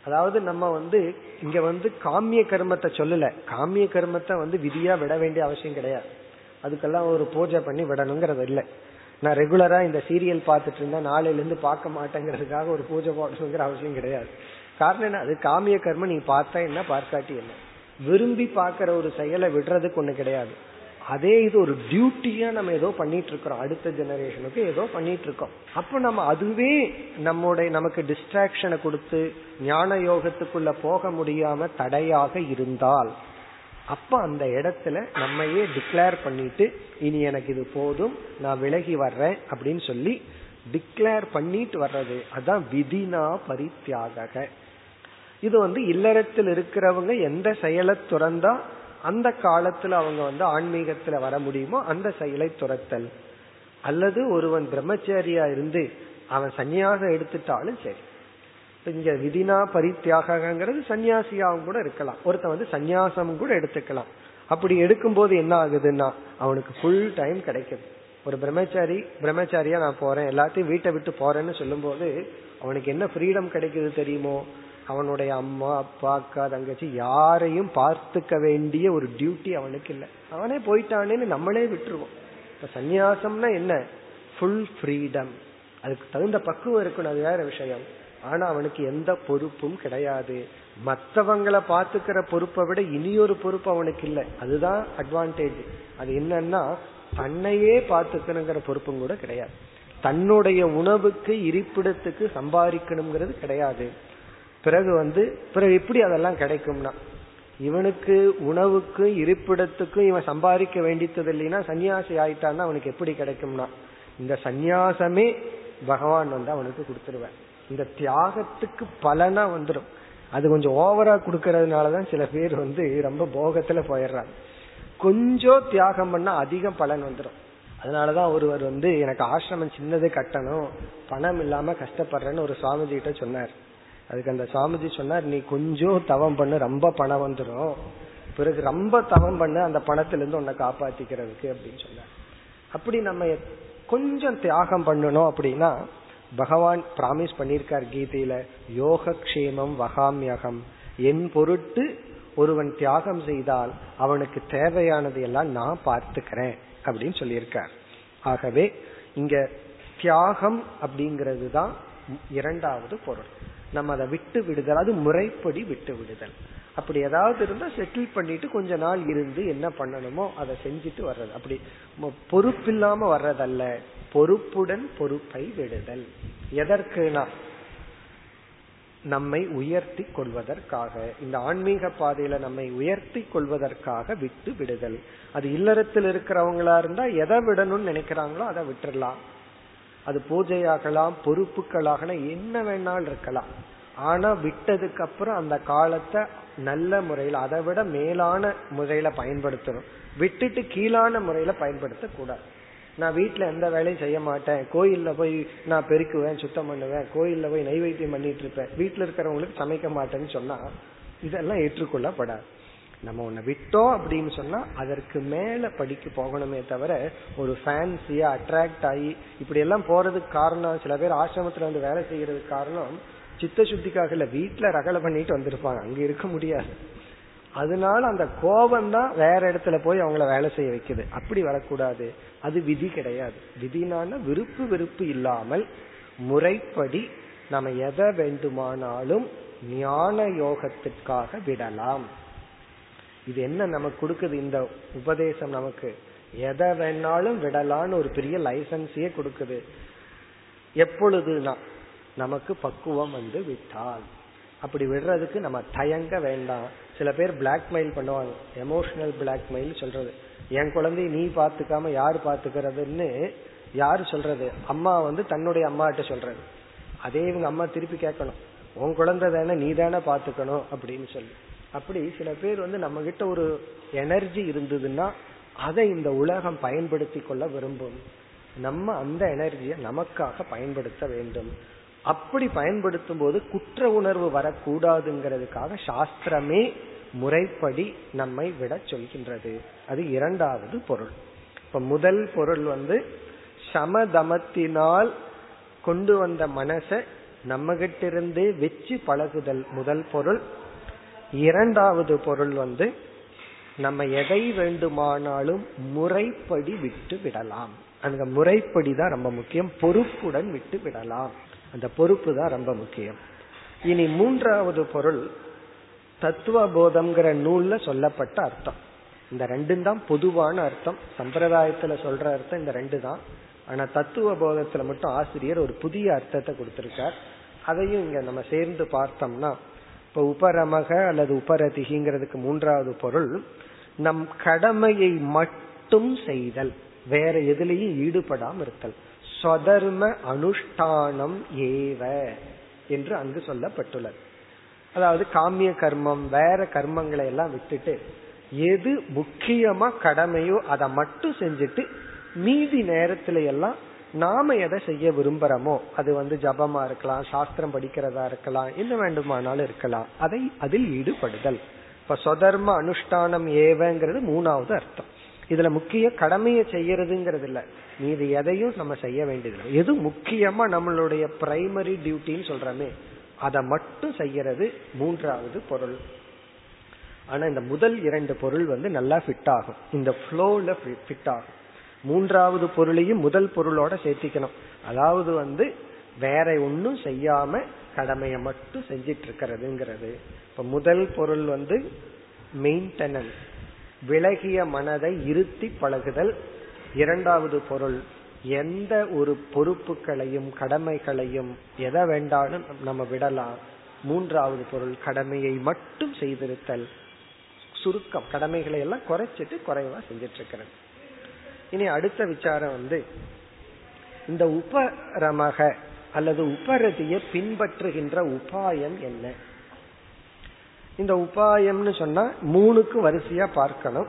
அதாவது நம்ம வந்து இங்க வந்து காமிய கர்மத்தை சொல்லல. காமிய கர்மத்தை வந்து விதியா விட வேண்டிய அவசியம் கிடையாது. அதுக்கெல்லாம் ஒரு பூஜை பண்ணி விடணுங்கிறது இல்லை. நான் ரெகுலரா இந்த சீரியல் பார்த்துட்டு இருந்தா நாளையில இருந்து பார்க்க மாட்டேங்கிறதுக்காக ஒரு பூஜை போடணுங்கிற அவசியம் கிடையாது. காரணம் என்ன? அது காமிய கர்மம் நீ பார்த்தா என்ன பார்க்காட்டி என்ன? விரும்பி பார்க்கிற ஒரு செயலை விடுறதுக்கு ஒண்ணு கிடையாது. அதே இது ஒரு டியூட்டியா நம்ம ஏதோ பண்ணிட்டு இருக்கிறோம் அடுத்த ஜெனரேஷனுக்கு ஏதோ பண்ணிட்டு இருக்கோம் அப்ப நம்ம அதுவே நம்முடைய நமக்கு டிஸ்ட்ராக்ஷனை கொடுத்து ஞான யோகத்துக்குள்ள போக முடியாம தடையாக இருந்தால் அப்ப அந்த இடத்துல நம்மையே டிக்ளேர் பண்ணிட்டு இனி எனக்கு இது போதும் நான் விலகி வர்றேன் அப்படின்னு சொல்லி டிக்ளேர் பண்ணிட்டு வர்றது அதான் விதினா பரித்தியாக இது வந்து இல்லறத்தில் இருக்கிறவங்க எந்த செயலை துறந்தா அந்த காலத்துல அவங்க வந்து ஆன்மீகத்துல வர முடியுமோ அந்த செயலை துரத்தல் அல்லது ஒருவன் பிரம்மச்சாரியா இருந்து அவன் சன்னியாசம் எடுத்துட்டாலும் சரி. இங்க விதினா பரித்தியாகங்கிறது சன்னியாசியாகவும் கூட இருக்கலாம். ஒருத்தன் வந்து சன்னியாசம் கூட எடுத்துக்கலாம். அப்படி எடுக்கும்போது என்ன ஆகுதுன்னா அவனுக்கு ஃபுல் டைம் கிடைக்குது. ஒரு பிரம்மச்சாரி பிரம்மச்சாரியா நான் போறேன் எல்லாத்தையும் வீட்டை விட்டு போறேன்னு சொல்லும் போது அவனுக்கு என்ன ஃப்ரீடம் கிடைக்குது தெரியுமோ? அவனுடைய அம்மா அப்பா அக்கா தங்கச்சி யாரையும் பார்த்துக்க வேண்டிய ஒரு டியூட்டி அவனுக்கு இல்லை. அவனே போயிட்டானேன்னு நம்மளே விட்டுருவோம். இப்ப சந்நியாசம்னா என்ன? ஃபுல் ஃப்ரீடம் அதுக்கு தகுந்த பக்குவம் இருக்கணும் அது வேற விஷயம். ஆனா அவனுக்கு எந்த பொறுப்பும் கிடையாது. மற்றவங்களை பாத்துக்கிற பொறுப்பை விட இனியொரு பொறுப்பு அவனுக்கு இல்லை. அதுதான் அட்வான்டேஜ் அது என்னன்னா தன்னையே பாத்துக்கணுங்கிற பொறுப்பும் கூட கிடையாது. தன்னுடைய உணவுக்கு இருப்பிடத்துக்கு சம்பாதிக்கணுங்கிறது கிடையாது. பிறகு வந்து பிறகு எப்படி அதெல்லாம் கிடைக்கும்னா இவனுக்கு உணவுக்கு இருப்பிடத்துக்கும் இவன் சம்பாதிக்க வேண்டியது இல்லைன்னா சன்னியாசி ஆயிட்டான்னா அவனுக்கு எப்படி கிடைக்கும்னா இந்த சந்நியாசமே பகவான் வந்து அவனுக்கு கொடுத்துருவேன் இந்த தியாகத்துக்கு பலனா வந்துடும் அது கொஞ்சம் ஓவரா கொடுக்கறதுனாலதான் சில பேர் வந்து ரொம்ப போகத்துல போயிடுறாங்க. கொஞ்சம் தியாகம் பண்ணா அதிகம் பலன் வந்துடும் அதனாலதான் ஒருவர் வந்து எனக்கு ஆசிரமம் சின்னது கட்டணும் பணம் இல்லாம கஷ்டப்படுறேன்னு ஒரு சுவாமிஜி கிட்ட சொன்னார். அதுக்கு அந்த சுவாமிஜி சொன்னார் நீ கொஞ்சம் தவம் பண்ணு ரொம்ப பணம் வந்துடும் பிறகு ரொம்ப தவம் பண்ணு அந்த பணத்துல இருந்து உன்னை காப்பாத்திக்கிறதுக்கு அப்படின்னு சொன்னார். அப்படி நம்ம கொஞ்சம் தியாகம் பண்ணணும் அப்படின்னா பகவான் பிராமிஸ் பண்ணியிருக்கார் கீதையில யோக கஷேமம் வகாமியகம். என் பொருட்டு ஒருவன் தியாகம் செய்தால் அவனுக்கு தேவையானது எல்லாம் நான் பார்த்துக்கிறேன் அப்படின்னு சொல்லியிருக்கார். ஆகவே இங்க தியாகம் அப்படிங்கிறது தான் இரண்டாவது பொருள். நம்ம அதை விட்டு விடுதல் அது முறைப்படி விட்டு விடுதல். அப்படி ஏதாவது இருந்தா செட்டில் பண்ணிட்டு கொஞ்ச நாள் இருந்து என்ன பண்ணணுமோ அதை செஞ்சுட்டு வர்றது. அப்படி பொறுப்பில்லாம வர்றதல்ல. பொறுப்புடன் பொறுப்பை விடுதல். எதற்குனா? நம்மை உயர்த்தி கொள்வதற்காக. இந்த ஆன்மீக பாதையில நம்மை உயர்த்தி கொள்வதற்காக விட்டு விடுதல். அது இல்லறத்தில் இருக்கிறவங்களா இருந்தா எதை விடணும்னு நினைக்கிறாங்களோ அதை விட்டுறலாம். அது பூஜையாகலாம் பொறுப்புகளாகலாம் என்ன வேணாலும் இருக்கலாம். ஆனா விட்டதுக்கு அப்புறம் அந்த காலத்தை நல்ல முறையில அதை விட மேலான முறையில பயன்படுத்தணும். விட்டுட்டு கீழான முறையில பயன்படுத்த கூடாது நான் வீட்டுல எந்த வேலையும் செய்ய மாட்டேன். கோயில்ல போய் நான் பெருக்குவேன் சுத்தம் பண்ணுவேன். கோயில்ல போய் நைவேத்தியம் பண்ணிட்டு இருப்பேன். வீட்டுல இருக்கிறவங்களுக்கு சமைக்க மாட்டேன்னு சொன்னா இதெல்லாம் ஏற்றுக்கொள்ளப்படாது. நம்ம உன்னை விட்டோம் அப்படின்னு சொன்னா அதற்கு மேல படிக்க போகணுமே தவிர ஒரு ஃபேன்சியா அட்ராக்ட் ஆகி இப்படி எல்லாம் போறதுக்கு காரணம் சில பேர் ஆசிரமத்துல வந்து வேலை செய்யறதுக்கு காரணம் சித்த சுத்திக்காக இல்ல வீட்டுல ரகலை பண்ணிட்டு வந்திருப்பாங்க. அங்க இருக்க முடியாது. அதனால அந்த கோபம் தான் வேற இடத்துல போய் அவங்கள வேலை செய்ய வைக்குது. அப்படி வரக்கூடாது. அது விதி கிடையாது. விதினால விருப்பு விருப்பு இல்லாமல் முறைப்படி நம்ம எதை வேண்டுமானாலும் ஞான யோகத்திற்காக விடலாம். இது என்ன நமக்கு கொடுக்குது இந்த உபதேசம் நமக்கு? எதை வேணாலும் விடலான்னு ஒரு பெரிய லைசன்ஸையே கொடுக்குது. எப்பொழுதுனா நமக்கு பக்குவம் வந்து விட்டால். அப்படி விடுறதுக்கு நம்ம தயங்க வேண்டாம். சில பேர் பிளாக்மெயில் பண்ணுவாங்க. எமோஷனல் பிளாக்மெயில் சொல்றது. என் குழந்தைய நீ பாத்துக்காம யார் பாத்துக்கிறதுன்னு யார் சொல்றது? அம்மா வந்து தன்னுடைய அம்மாட்ட சொல்றது. அதே இவங்க அம்மா திருப்பி கேட்கணும். உன் குழந்தை தானே நீ தானே பாத்துக்கணும் அப்படின்னு சொல்லி. அப்படி சில பேர் வந்து நம்ம கிட்ட ஒரு எனர்ஜி இருந்ததுன்னா அதை இந்த உலகம் பயன்படுத்தி கொள்ள விரும்பும். நம்ம அந்த எனர்ஜியை நமக்காக பயன்படுத்த வேண்டும். அப்படி பயன்படுத்தும் போது குற்ற உணர்வு வரக்கூடாதுங்கிறதுக்காக சாஸ்திரமே முறைப்படி நம்மை விட சொல்கின்றது. அது இரண்டாவது பொருள். இப்ப முதல் பொருள் வந்து சமதமத்தினால் கொண்டு வந்த மனசை நம்ம கிட்ட இருந்தே வச்சு பழகுதல் முதல் பொருள். இரண்டாவது பொருள் வந்து நம்ம எதை வேண்டுமானாலும் முறைப்படி விட்டு விடலாம். அந்த முறைப்படி தான் ரொம்ப முக்கியம். பொறுப்புடன் விட்டு விடலாம். அந்த பொறுப்பு தான் ரொம்ப முக்கியம். இனி மூன்றாவது பொருள் தத்துவ போதம்ங்கிற நூல்ல சொல்லப்பட்ட அர்த்தம். இந்த ரெண்டும் தான் பொதுவான அர்த்தம். சம்பிரதாயத்துல சொல்ற அர்த்தம் இந்த ரெண்டு தான். ஆனா தத்துவ போதத்துல மட்டும் ஆசிரியர் ஒரு புதிய அர்த்தத்தை கொடுத்திருக்கார். அதையும் இங்க நம்ம சேர்ந்து பார்த்தோம்னா இப்ப உபரமக அல்லது உபரதிகிங்கிறதுக்கு மூன்றாவது பொருள் நம் கடமையை மட்டும் செய்தல் வேற எதுலையும் ஈடுபடாம இருத்தல். ஸ்வதர்ம அனுஷ்டானம் ஏவ என்று அங்கு சொல்லப்பட்டுள்ளது. அதாவது காமிய கர்மம் வேற கர்மங்களை எல்லாம் விட்டுட்டு எது முக்கியமா கடமையோ அதை மட்டும் செஞ்சுட்டு மீதி நேரத்துல எல்லாம் நாம எதை செய்ய விரும்புறோமோ அது வந்து ஜபமா இருக்கலாம் சாஸ்திரம் படிக்கிறதா இருக்கலாம் என்ன வேண்டுமானாலும் இருக்கலாம். அதை அதில் ஈடுபடுதல். இப்ப சொதர்ம அனுஷ்டானம் ஏவங்கிறது மூணாவது அர்த்தம். இதுல முக்கிய கடமையை செய்யறதுங்கிறது இல்ல மீது எதையும் நம்ம செய்ய வேண்டியது எது முக்கியமா நம்மளுடைய பிரைமரி டியூட்டின்னு சொல்றமே அதை மட்டும் செய்யறது மூன்றாவது பொருள். ஆனா இந்த முதல் இரண்டு பொருள் வந்து நல்லா ஃபிட் ஆகும். இந்த ஃப்ளோல ஃபிட் ஆகும். மூன்றாவது பொருளையும் முதல் பொருளோட சேர்த்திக்கணும். அதாவது வந்து வேற ஒன்றும் செய்யாம கடமையை மட்டும் செஞ்சிட்டு இருக்கிறதுங்கிறது. இப்ப முதல் பொருள் வந்து மெயின்டெனன்ஸ் விலகிய மனதை இருத்தி பழகுதல். இரண்டாவது பொருள் எந்த ஒரு பொறுப்புகளையும் கடமைகளையும் எதை வேண்டாலும் நம்ம விடலாம். மூன்றாவது பொருள் கடமையை மட்டும் செய்திருத்தல். சுருக்கம் கடமைகளை எல்லாம் குறைச்சிட்டு குறைவா செஞ்சிட்டு இருக்கிறது இனி அடுத்த விசாரம் வந்து இந்த உபரமக அல்லது உபரதியை பின்பற்றுகின்ற உபாயம் என்ன? இந்த உபாயம்னு சொன்னா மூணுக்கு வரிசையா பார்க்கணும்.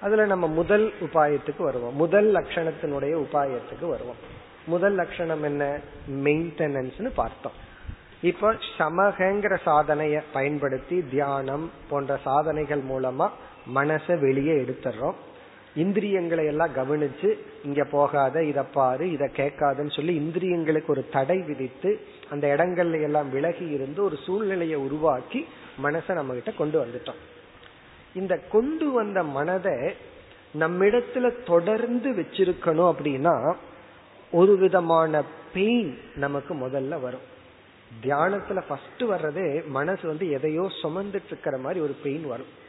அதுல நம்ம முதல் உபாயத்துக்கு வருவோம். முதல் லட்சணத்தினுடைய உபாயத்துக்கு வருவோம். முதல் லட்சணம் என்ன? மெயின்டெனன்ஸ்னு பார்த்தோம். இப்போ சமகங்கிற சாதனைய பயன்படுத்தி தியானம் போன்ற சாதனைகள் மூலமா மனசை வெளியே எடுத்துடுறோம் இந்திரியங்களை எல்லாம் கவனிச்சு இங்க போகாத இத பாரு இத கேட்காதுன்னு சொல்லி இந்திரியங்களுக்கு ஒரு தடை விதித்து அந்த இடங்கள்ல எல்லாம் விலகி இருந்து ஒரு சூழ்நிலையை உருவாக்கி மனசை நம்ம கிட்ட கொண்டு வந்துட்டோம். இந்த கொண்டு வந்த மனதை நம்மிடத்துல தொடர்ந்து வச்சிருக்கணும் அப்படின்னா ஒரு விதமான பெயின் நமக்கு முதல்ல வரும். தியானத்துல ஃபர்ஸ்ட் வர்றதே மனசு வந்து எதையோ சுமந்துட்டு இருக்கிற மாதிரி ஒரு பெயின் வரும்.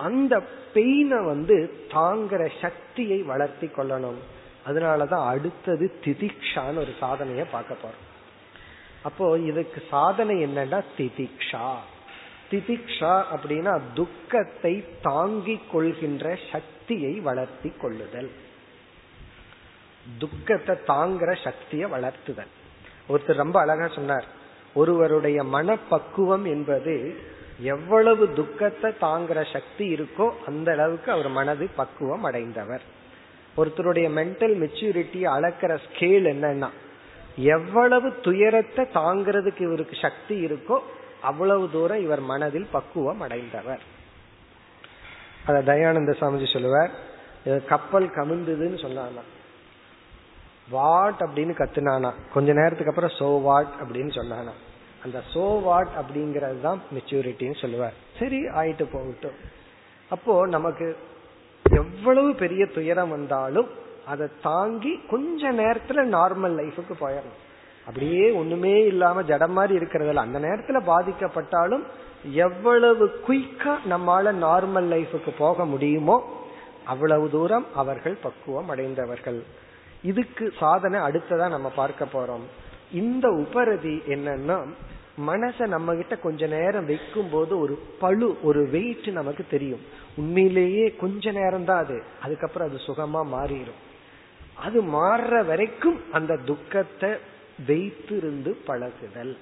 அந்த பெயினை வந்து தாங்குற சக்தியை வளர்த்தி கொள்ளணும். அதனாலதான் அடுத்தது திதிக்ஷான்னு ஒரு சாதனைய பார்க்க போறோம். அப்போ இதுக்கு சாதனை என்னன்னா திதிக்ஷா. திதிக்ஷா அப்படின்னா துக்கத்தை தாங்கிக் கொள்கின்ற சக்தியை வளர்த்தி கொள்ளுதல். துக்கத்தை தாங்குற சக்தியை வளர்த்துதல். ஒருத்தர் ரொம்ப அழகா சொன்னார். ஒருவருடைய மனப்பக்குவம் என்பது எவ்வளவு துக்கத்தை தாங்குற சக்தி இருக்கோ அந்த அளவுக்கு அவர் மனது பக்குவம் அடைந்தவர். ஒருத்தருடைய மென்டல் மெச்சூரிட்டி அளக்கிற ஸ்கேல் என்னன்னா எவ்வளவு துயரத்தை தாங்கிறதுக்கு இவருக்கு சக்தி இருக்கோ அவ்வளவு தூரம் இவர் மனதில் பக்குவம் அடைந்தவர். அத தயானந்த சாமிஜி சொல்லுவார் கப்பல் கமிழ்ந்ததுன்னு சொன்னானா. வாட் அப்படின்னு கத்துனானா. கொஞ்ச நேரத்துக்கு அப்புறம் சோ வாட் அப்படின்னு சொன்னானா. அந்த சோ வாட் அப்படிங்கறது தான் மெச்சூரிட்டின்னு சொல்லுவார். சரி ஆயிட்டு போகட்டும். அப்போ நமக்கு எவ்வளவு பெரிய துயரம் வந்தாலும் அதை தாங்கி கொஞ்ச நேரத்துல நார்மல் லைஃபுக்கு போயிடணும். அப்படியே ஒண்ணுமே இல்லாம ஜடம் மாதிரி இருக்கிறதுல அந்த நேரத்துல பாதிக்கப்பட்டாலும் எவ்வளவு குயிக்கா நம்மால நார்மல் லைஃபுக்கு போக முடியுமோ அவ்வளவு தூரம் அவர்கள் பக்குவம் அடைந்தவர்கள். இதுக்கு சாதனை அடுத்ததான் நம்ம பார்க்க போறோம். இந்த உபரதி என்னன்னா மனச நம்ம கிட்ட கொஞ்ச நேரம் வைக்கும் போது ஒரு பழு ஒரு வெயிட் நமக்கு தெரியும். உண்மையிலேயே கொஞ்ச நேரம் தான் அது. அதுக்கப்புறம் அது சுகமா மாறிடும் அது மாறுற வரைக்கும் அந்த துக்கத்தை வைத்திருந்து பழகுதல்.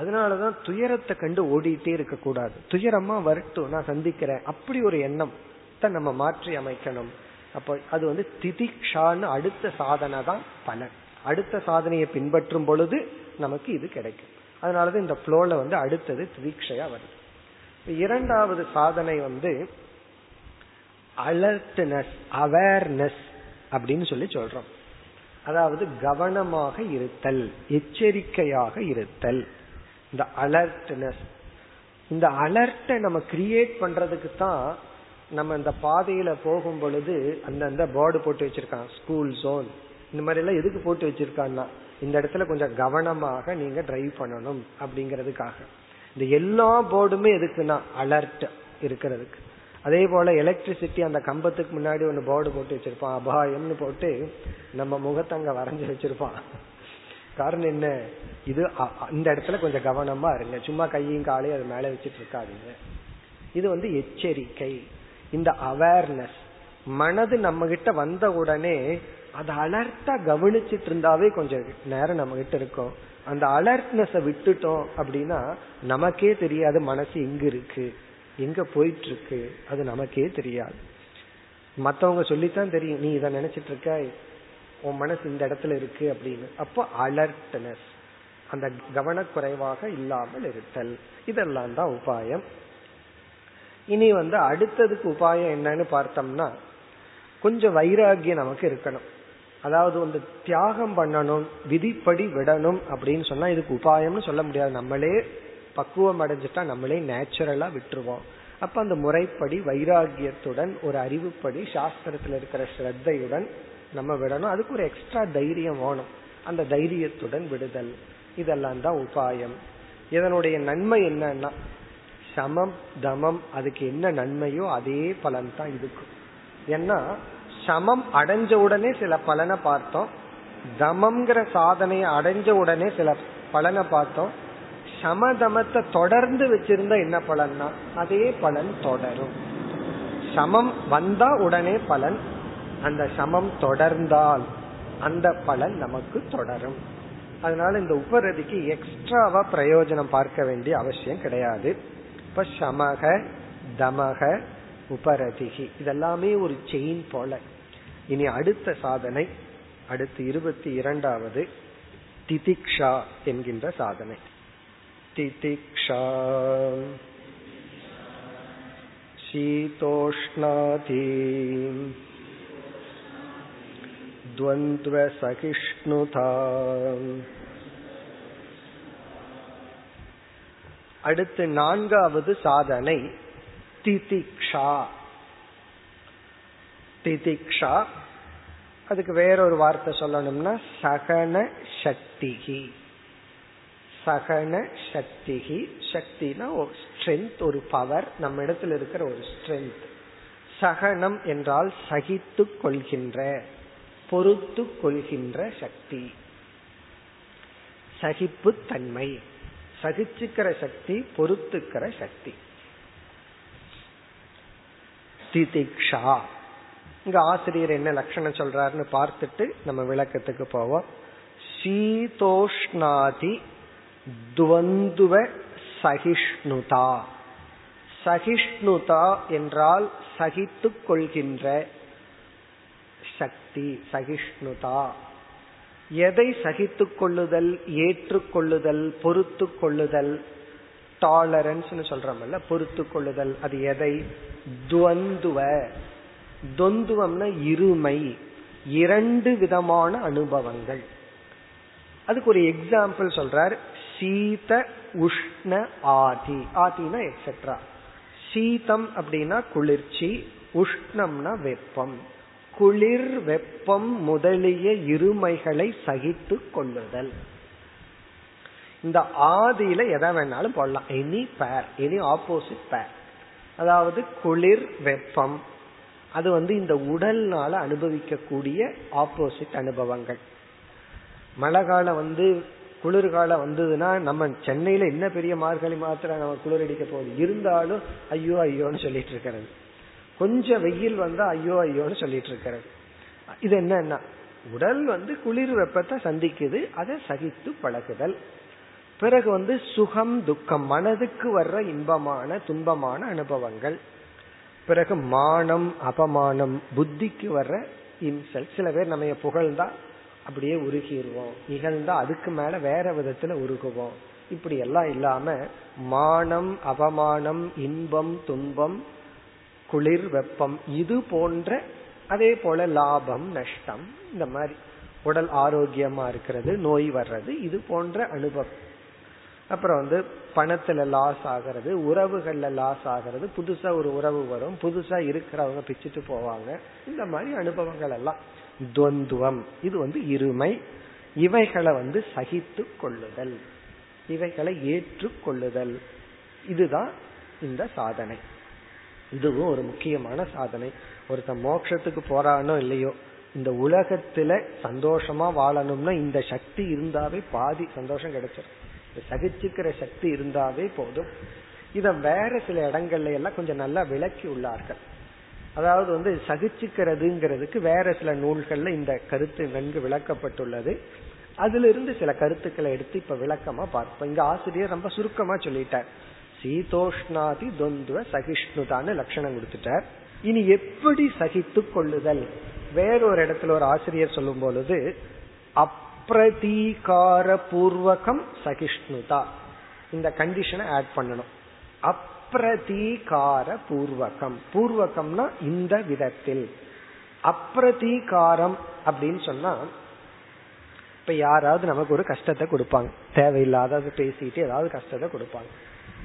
அதனாலதான் துயரத்தை கண்டு ஓடிட்டே இருக்க கூடாது துயரமா வரட்டும் நான் சந்திக்கிறேன். அப்படி ஒரு எண்ணம் நம்ம மாற்றி அமைக்கணும். அப்போ அது வந்து திதிக்ஷான்னு அடுத்த சாதனை தான் பலன். அடுத்த சாதனையை பின்பற்றும் பொழுது நமக்கு இது கிடைக்கும். அதனாலதான் இந்த ஃப்ளோல வந்து அடுத்தது திதிக்ஷையா வருது. இரண்டாவது சாதனை வந்து அலர்ட்னஸ் அவேர்னஸ் அப்படின்னு சொல்லி சொல்றோம். அதாவது கவனமாக இருத்தல் எச்சரிக்கையாக இருத்தல். இந்த அலர்ட்னஸ் இந்த அலர்ட்டை நம்ம கிரியேட் பண்றதுக்கு தான் நம்ம இந்த பாதையில போகும் பொழுது அந்தந்த போர்டு போட்டு வச்சிருக்கான் ஸ்கூல் ஜோன் இந்த மாதிரி எல்லாம் எதுக்கு போட்டு வச்சிருக்கான்னா இந்த இடத்துல கொஞ்சம் கவனமாக நீங்க டிரைவ் பண்ணணும் அப்படிங்கறதுக்காக. இந்த எல்லா போர்டுமே எதுக்குன்னா அலர்ட் இருக்கிறதுக்கு. அதே போல எலக்ட்ரிசிட்டி அந்த கம்பத்துக்கு முன்னாடி ஒன்று போர்டு போட்டு வச்சிருப்பான் அபாயம்னு போட்டு நம்ம முகத்தை அங்க வரைஞ்சி வச்சிருப்பான். காரணம் என்ன? இது இந்த இடத்துல கொஞ்சம் கவனமா இருங்க. சும்மா கையும் காலையும் அது மேல வச்சிட்டு இருக்காதீங்க. இது வந்து எச்சரிக்கை. இந்த அவேர்னஸ் மனது நம்ம கிட்ட வந்த உடனே அதை அலர்ட்டா கவனிச்சிட்டு இருந்தாவே கொஞ்சம் நேரம் நம்ம கிட்ட இருக்கும். அந்த அலர்ட்னஸ விட்டுட்டோம் அப்படின்னா நமக்கே தெரியாது மனசு எங்க இருக்கு எங்க போயிட்டு இருக்கு அது நமக்கே தெரியாது. மத்தவங்க சொல்லித்தான் தெரியும் நீ இதை நினைச்சிட்டு இருக்க உன் மனசு இந்த இடத்துல இருக்கு அப்படின்னு. அப்போ அலர்ட்னஸ் அந்த கவனக்குறைவாக இல்லாமல் இருத்தல் இதெல்லாம் தான் உபாயம். இனி வந்து அடுத்ததுக்கு உபாயம் என்னன்னு பார்த்தோம்னா கொஞ்சம் வைராகியம் நமக்கு இருக்கணும். அதாவது வந்து தியாகம் பண்ணணும் விதிப்படி விடணும் அப்படின்னு சொன்னா இதுக்கு உபாயம்னு சொல்ல முடியாது. நம்மளே பக்குவம் அடைஞ்சிட்டா நம்மளே நேச்சுரலா விட்டுருவோம். அப்ப அந்த முறைப்படி வைராகியத்துடன் ஒரு அறிவுப்படி சாஸ்திரத்துல இருக்கிற ஸ்ரத்தையுடன் நம்ம விடணும். அதுக்கு ஒரு எக்ஸ்ட்ரா தைரியம் வேணும். அந்த தைரியத்துடன் விடுதல். இதெல்லாம் தான் உபாயம். இதனுடைய நன்மை என்னன்னா சமம் தமம் அதுக்கு என்ன நன்மையோ அதே பலன் தான் இருக்கும் ஏன்னா சமம் அடைஞ்ச உடனே சில பலனை பார்த்தோம். தமம்ங்கிற சாதனையை அடைஞ்ச உடனே சில பலனை பார்த்தோம். சமதமத்தை தொடர்ந்து வச்சிருந்தா என்ன பலன்னா அதே பலன் தொடரும். சமம் வந்தா உடனே பலன் அந்த சமம் தொடர்ந்தால் அந்த பலன் நமக்கு தொடரும். அதனால இந்த உபரதிக்கு எக்ஸ்ட்ராவா பிரயோஜனம் பார்க்க வேண்டிய அவசியம் கிடையாது. இப்ப சமக தமக உபரதிகி இதெல்லாமே ஒரு செயின் போல. இனி அடுத்த சாதனை அடுத்து இருபத்தி இரண்டாவது திதிக்ஷா என்கின்ற சாதனை திதிக்ஷா शीतोष्णाति द्वन्द्वसहिष्णुता அடுத்து நான்காவது சாதனை திதிக்ஷா திதிக்ஷா. அதுக்கு வேறொரு வார்த்தை சொல்லணும்னா சகன சக்திகி. சகன சக்திகி. சக்தினா ஒரு ஸ்ட்ரென்த் ஒரு பவர் நம்ம இடத்துல இருக்கிற ஒரு ஸ்ட்ரென்த் சகனம் என்றால் சகித்து கொள்கின்ற பொறுத்து கொள்கின்ற சக்தி. சகிப்பு தன்மை. சகிச்சுக்கிற சக்தி பொறுத்துக்கிற சக்தி. திதிக்ஷா. இங்க ஆசிரியர் என்ன லட்சணம் சொல்றாருன்னு பார்த்துட்டு நம்ம விளக்கத்துக்கு போவோம். சீதோஷ்ணாதி துவந்துவ சகிஷ்ணுதா. சகிஷ்ணுதா என்றால் சகித்து கொள்கின்ற சக்தி சகிஷ்ணுதா. எதை சகித்து கொள்ளுதல் ஏற்றுக்கொள்ளுதல் பொறுத்து கொள்ளுதல் டாலரன்ஸ் சொல்றோம்ல பொறுத்து கொள்ளுதல் அது எதை? துவந்துவ. தொந்துவம்னா இருமை. இரண்டு விதமான அனுபவங்கள். அதுக்கு ஒரு எக்ஸாம்பிள் சொல்றார். சீத உஷ்ண ஆதி. ஆதினா எக்ஸெட்ரா சீதம் அப்படின்னா குளிர்ச்சி உஷ்ணம்னா வெப்பம். குளிர் வெப்பம் முதலிய இருமைகளை சகித்து கொள்ளுதல். இந்த ஆதியில எதை வேணாலும் போடலாம். எனி பேர் எனி ஆப்போசிட் பேர் அதாவது குளிர் வெப்பம். அது வந்து இந்த உடல்னால அனுபவிக்கக்கூடிய ஆப்போசிட் அனுபவங்கள். மழை காலம் வந்து குளிர்காலம் வந்ததுன்னா நம்ம சென்னையில என்ன பெரிய மார்கழி மாத்திரம் நம்ம குளிர் அடிக்க போகுது? இருந்தாலும் ஐயோ ஐயோன்னு சொல்லிட்டு இருக்கிறது. கொஞ்சம் வெயில் வந்தா ஐயோ ஐயோன்னு சொல்லிட்டு இருக்கிறது. இது என்னன்னா உடல் வந்து குளிர் வெப்பத்தை சந்திக்குது அதை சகித்து பழகுதல். பிறகு வந்து சுகம் துக்கம் மனதுக்கு வர்ற இன்பமான துன்பமான அனுபவங்கள். பிறகு மானம் அபமானம் புத்திக்கு வர்ற இன்சல்ட். சில பேர் நம்ம புகழ்ந்தா அப்படியே உருகிடுவோம் இகழ்ந்தா அதுக்கு மேல வேற விதத்துல உருகுவோம். இப்படி எல்லாம் இல்லாம மானம் அபமானம் இன்பம் துன்பம் குளிர் வெப்பம் இது போன்ற அதே போல லாபம் நஷ்டம் இந்த மாதிரி. உடல் ஆரோக்கியமா இருக்கிறது நோய் வர்றது இது போன்ற அனுபவம். அப்புறம் வந்து பணத்துல லாஸ் ஆகிறது உறவுகள்ல லாஸ் ஆகிறது. புதுசா ஒரு உறவு வரும். புதுசா இருக்கிறவங்க பிச்சுட்டு போவாங்க. இந்த மாதிரி அனுபவங்கள் எல்லாம். துவந்துவம். இது வந்து இருமை. இவைகளை வந்து சகித்து கொள்ளுதல். இவைகளை ஏற்று கொள்ளுதல். இதுதான் இந்த சாதனை. இதுவும் ஒரு முக்கியமான சாதனை. ஒருத்தன் மோட்சத்துக்கு போறானோ இல்லையோ இந்த உலகத்துல சந்தோஷமா வாழணும்னா இந்த சக்தி இருந்தாவே பாதி சந்தோஷம் கிடைச்சிடும் சகிச்சுக்கிற சக்தி இருந்தாவே போதும். இத வேற சில இடங்கள்ல எல்லாம் கொஞ்சம் நல்லா விளக்கி உள்ளார்கள். அதாவது வந்து சகிச்சுக்கிறதுங்கிறதுக்கு வேற சில நூல்கள்ல இந்த கருத்து நன்கு விளக்கப்பட்டுள்ளது. அதுல இருந்து சில கருத்துக்களை எடுத்து இப்ப விளக்கமா பார்ப்போம். இங்க ஆசிரியர் ரொம்ப சுருக்கமா சொல்லிட்டார். சீதோஷ்ணாதி தொந்துவ சகிஷ்ணுதான்னு லட்சணம் கொடுத்துட்டார். இனி எப்படி சகித்து கொள்ளுதல்? வேறொரு இடத்துல ஒரு ஆசிரியர் சொல்லும் பொழுது அப்பிரதீகார பூர்வகம் சகிஷ்ணுதா. இந்த கண்டிஷனை ஆட் பண்ணணும். அப்பிரதீகார பூர்வகம் பூர்வகம்னா இந்த விதத்தில். அப்பிரதீகாரம் அப்படின்னு சொன்னா இப்ப யாராவது நமக்கு ஒரு கஷ்டத்தை கொடுப்பாங்க. தேவையில்லாத பேசிட்டு ஏதாவது கஷ்டத்தை கொடுப்பாங்க.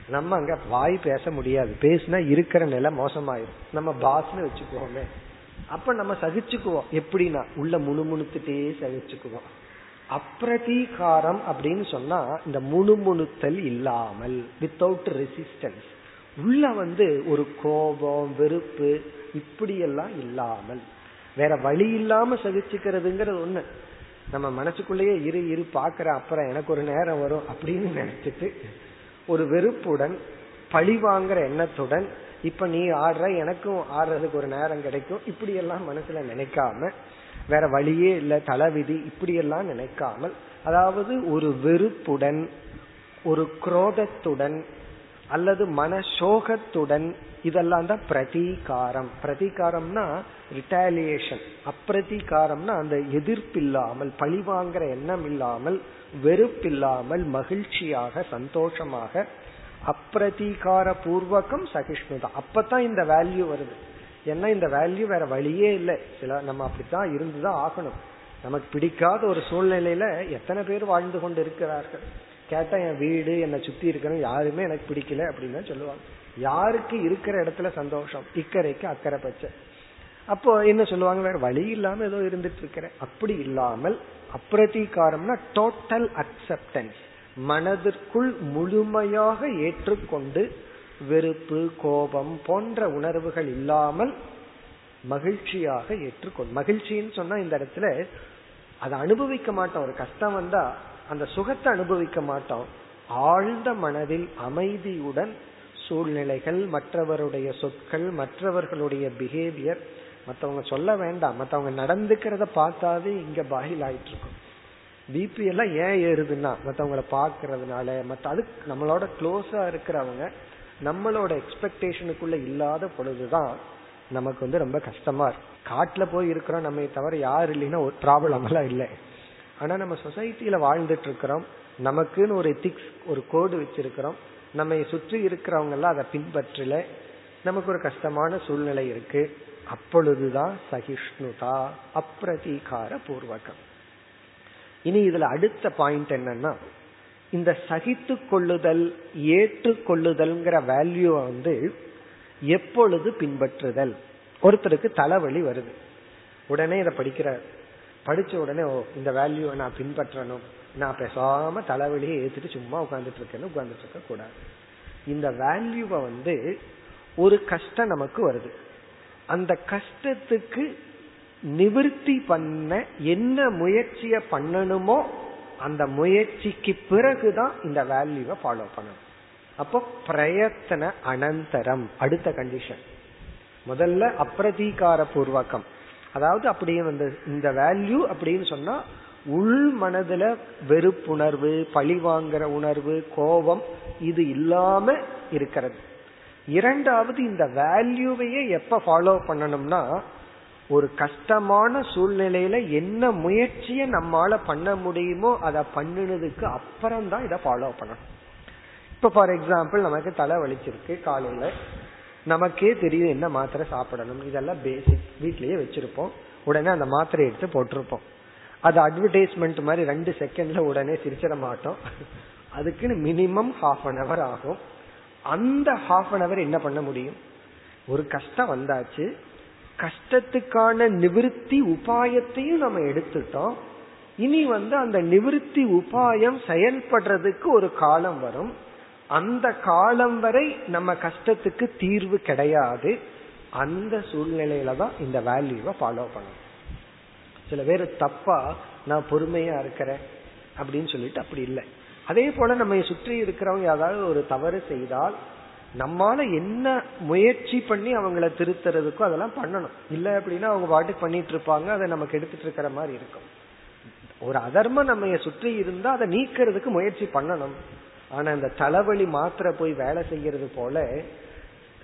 நம்ம அங்க வாய் பேச முடியாது. பேசினா இருக்கிற நிலை மோசமாயிரும். நம்ம பாஸ்னு வச்சுக்குவோமே. அப்ப நம்ம சகிச்சுக்குவோம். எப்படின்னா உள்ள முணுமுணுத்துட்டே சகிச்சுக்குவோம். அப்பிரதீகாரம் அப்படின்னு சொன்னா இந்த முணுமுணுத்தல் இல்லாமல் வித்தவுட் ரெசிஸ்டன்ஸ் உள்ள வந்து ஒரு கோபம் வெறுப்பு இப்படியெல்லாம் இல்லாமல். வேற வழி இல்லாம சகிச்சுக்கிறதுங்கிறது ஒண்ணு. நம்ம மனசுக்குள்ளேயே இரு இரு பாக்குற அப்புறம் எனக்கு ஒரு நேரம் வரும் அப்படின்னு நினைச்சிட்டு ஒரு வெறுப்புடன் பழி வாங்குற எண்ணத்துடன் இப்ப நீ ஆடுற எனக்கும் ஆடுறதுக்கு ஒரு நேரம் கிடைக்கும் இப்படி எல்லாம் மனசுல நினைக்காம வேற வழியே இல்ல தலைவிதி இப்படியெல்லாம் நினைக்காமல் அதாவது ஒரு வெறுப்புடன் ஒரு குரோதத்துடன் அல்லது மன சோகத்துடன் இதெல்லாம் தான் பிரதீகாரம். பிரதீகாரம்னா ரிட்டாலியேஷன் அப்பிரதீகாரம்னா அந்த எதிர்ப்பில்லாமல் பழிவாங்கிற எண்ணம் இல்லாமல் வெறுப்பில்லாமல் மகிழ்ச்சியாக சந்தோஷமாக அப்பிரதீகார பூர்வகம் சகிஷ்ணுதா. அப்பதான் இந்த வேல்யூ வருது. ஏன்னா இந்த வேல்யூ வேற வழியே இல்லை. சில நம்ம அப்படித்தான் இருந்துதான் ஆகணும். நமக்கு பிடிக்காத ஒரு சூழ்நிலையில எத்தனை பேர் வாழ்ந்து கொண்டு இருக்கிறார்கள்? கேட்டா என் வீடு என்னை சுத்தி இருக்கிறவங்க யாருமே எனக்கு பிடிக்கல அப்படின்னு சொல்லுவாங்க. யாருக்கு இருக்கிற இடத்துல சந்தோஷம்? இக்கரைக்கு அக்கறை பச்சை. அப்போ என்ன சொல்லுவாங்க? வேற வழி இல்லாம ஏதோ இருந்துட்டு இருக்கிறேன். அப்படி இல்லாமல் அப்பிரதீகாரம்னா டோட்டல் அக்செப்டன்ஸ் மனதிற்குள் முழுமையாக ஏற்றுக்கொண்டு வெறுப்பு கோபம் போன்ற உணர்வுகள் இல்லாமல் மகிழ்ச்சியாக ஏற்றுக்கொள். மகிழ்ச்சின்னு சொன்னா இந்த இடத்துல அதை அனுபவிக்க மாட்டோம். ஒரு கஷ்டம் வந்தா அந்த சுகத்தை அனுபவிக்க மாட்டோம். ஆழ்ந்த மனதில் அமைதியுடன் சூழ்நிலைகள் மற்றவருடைய சொற்கள் மற்றவர்களுடைய பிஹேவியர் மற்றவங்க சொல்ல வேண்டாம். மற்றவங்க நடந்துக்கிறத பார்த்தாவே இங்க பாகில் ஆயிட்டு இருக்கும் பிபி எல்லாம் ஏன் ஏறுதுன்னா மற்றவங்களை பாக்குறதுனால மற்ற அது நம்மளோட க்ளோஸா இருக்கிறவங்க நம்மளோட எக்ஸ்பெக்டேஷனுக்குள்ள இல்லாத பொழுதுதான் நமக்கு வந்து ரொம்ப கஷ்டமா இருக்கு. காட்டுல போய் இருக்கிறோம் நம்ம தவிர யார் இல்லைன்னா ஒரு ப்ராப்ளம் எல்லாம் இல்லை. ஆனா நம்ம சொசைட்டில வாழ்ந்துட்டு இருக்கிறோம் நமக்குன்னு ஒரு எத்திக்ஸ் ஒரு கோடு வச்சிருக்கிறோம் நம்ம சுற்றி இருக்கிறவங்க எல்லாம் அதை பின்பற்றல நமக்கு ஒரு கஷ்டமான சூழ்நிலை இருக்கு. அப்பொழுதுதான் சகிஷ்ணுதா அப்பிரதீகார பூர்வகம் இனி இதுல அடுத்த பாயிண்ட் என்னன்னா இந்த சகித்து கொள்ளுதல் ஏற்றுக்கொள்ளுதல்ங்கிற வேல்யூ வந்து எப்பொழுது பின்பற்றுதல்? ஒருத்தருக்கு தலைவலி வருது. உடனே இதை படிக்கிறார். படிச்ச உடனே ஓ இந்த வேல்யூவை நான் பின்பற்றணும். நான் பேசாம தலைவலியை ஏத்துட்டு சும்மா உட்காந்துட்டு இருக்கேன்னு உட்காந்துட்டு இருக்க கூடாது இந்த வேல்யூவை வந்து ஒரு கஷ்டம் நமக்கு வருது. அந்த கஷ்டத்துக்கு நிவிருத்தி பண்ண என்ன முயற்சிய பண்ணணுமோ அந்த முயற்சிக்கு பிறகுதான் இந்த வேல்யூவை ஃபாலோ பண்ணணும். அப்போ பிரயத்தன அனந்தரம் அடுத்த கண்டிஷன் முதல்ல அப்பிரதீகார பூர்வகம். அதாவது அப்படியே வந்து இந்த வேல்யூ அப்படின்னு சொன்னா உள் மனதுல வெறுப்புணர்வு பழி வாங்குற உணர்வு கோபம் இது இல்லாம இருக்கிறது. இரண்டாவது இந்த வேல்யூவையே எப்ப ஃபாலோ பண்ணணும்னா ஒரு கஷ்டமான சூழ்நிலையில என்ன முயற்சியை நம்மால பண்ண முடியுமோ அதை பண்ணினதுக்கு அப்புறம் தான் இதை ஃபாலோ பண்ணணும். இப்ப ஃபார் எக்ஸாம்பிள் நமக்கு தலை வலிச்சிருக்கு காலையில. நமக்கே தெரியும் என்ன மாத்திரை சாப்பிடணும். இதெல்லாம் பேசிக் வீட்லயே வச்சிருப்போம். உடனே அந்த மாத்திரை எடுத்து போட்டிருப்போம். அது அட்வர்டைஸ்மெண்ட் மாதிரி ரெண்டு செகண்ட்ல உடனே சிரிச்சிட மாட்டோம். அதுக்குன்னு மினிமம் ஹாஃப் அன் அவர் ஆகும். அந்த ஹாஃப் அன் அவர் என்ன பண்ண முடியும்? ஒரு கஷ்டம் வந்தாச்சு. கஷ்டத்துக்கான நிவிருத்தி உபாயத்தையும் நம்ம எடுத்துட்டோம். இனி வந்து அந்த நிவிருத்தி உபாயம் செயல்படுறதுக்கு ஒரு காலம் வரும். அந்த காலம் வரை நம்ம கஷ்டத்துக்கு தீர்வு கிடையாது. அந்த சூழ்நிலையில தான் இந்த வேல்யூவை ஃபாலோ பண்ணணும். சில பேர் தப்பா நான் பொறுமையா இருக்கிறேன் அப்படின்னு சொல்லிட்டு அப்படி இல்லை. அதே போல நம்ம சுற்றி இருக்கிறவங்க ஏதாவது ஒரு தவறு செய்தால் நம்மால என்ன முயற்சி பண்ணி அவங்கள திருத்துறதுக்கோ அதெல்லாம் பண்ணணும். இல்ல அப்படின்னா அவங்க பாட்டுக்கு பண்ணிட்டு இருப்பாங்க அதை நமக்கு எடுத்துட்டு இருக்கிற மாதிரி இருக்கும். ஒரு அதர்மம் நம்ம சுற்றி இருந்தா அதை நீக்கிறதுக்கு முயற்சி பண்ணணும். ஆனா இந்த தலைவலி மாத்திரை போய் வேலை செய்யறது போல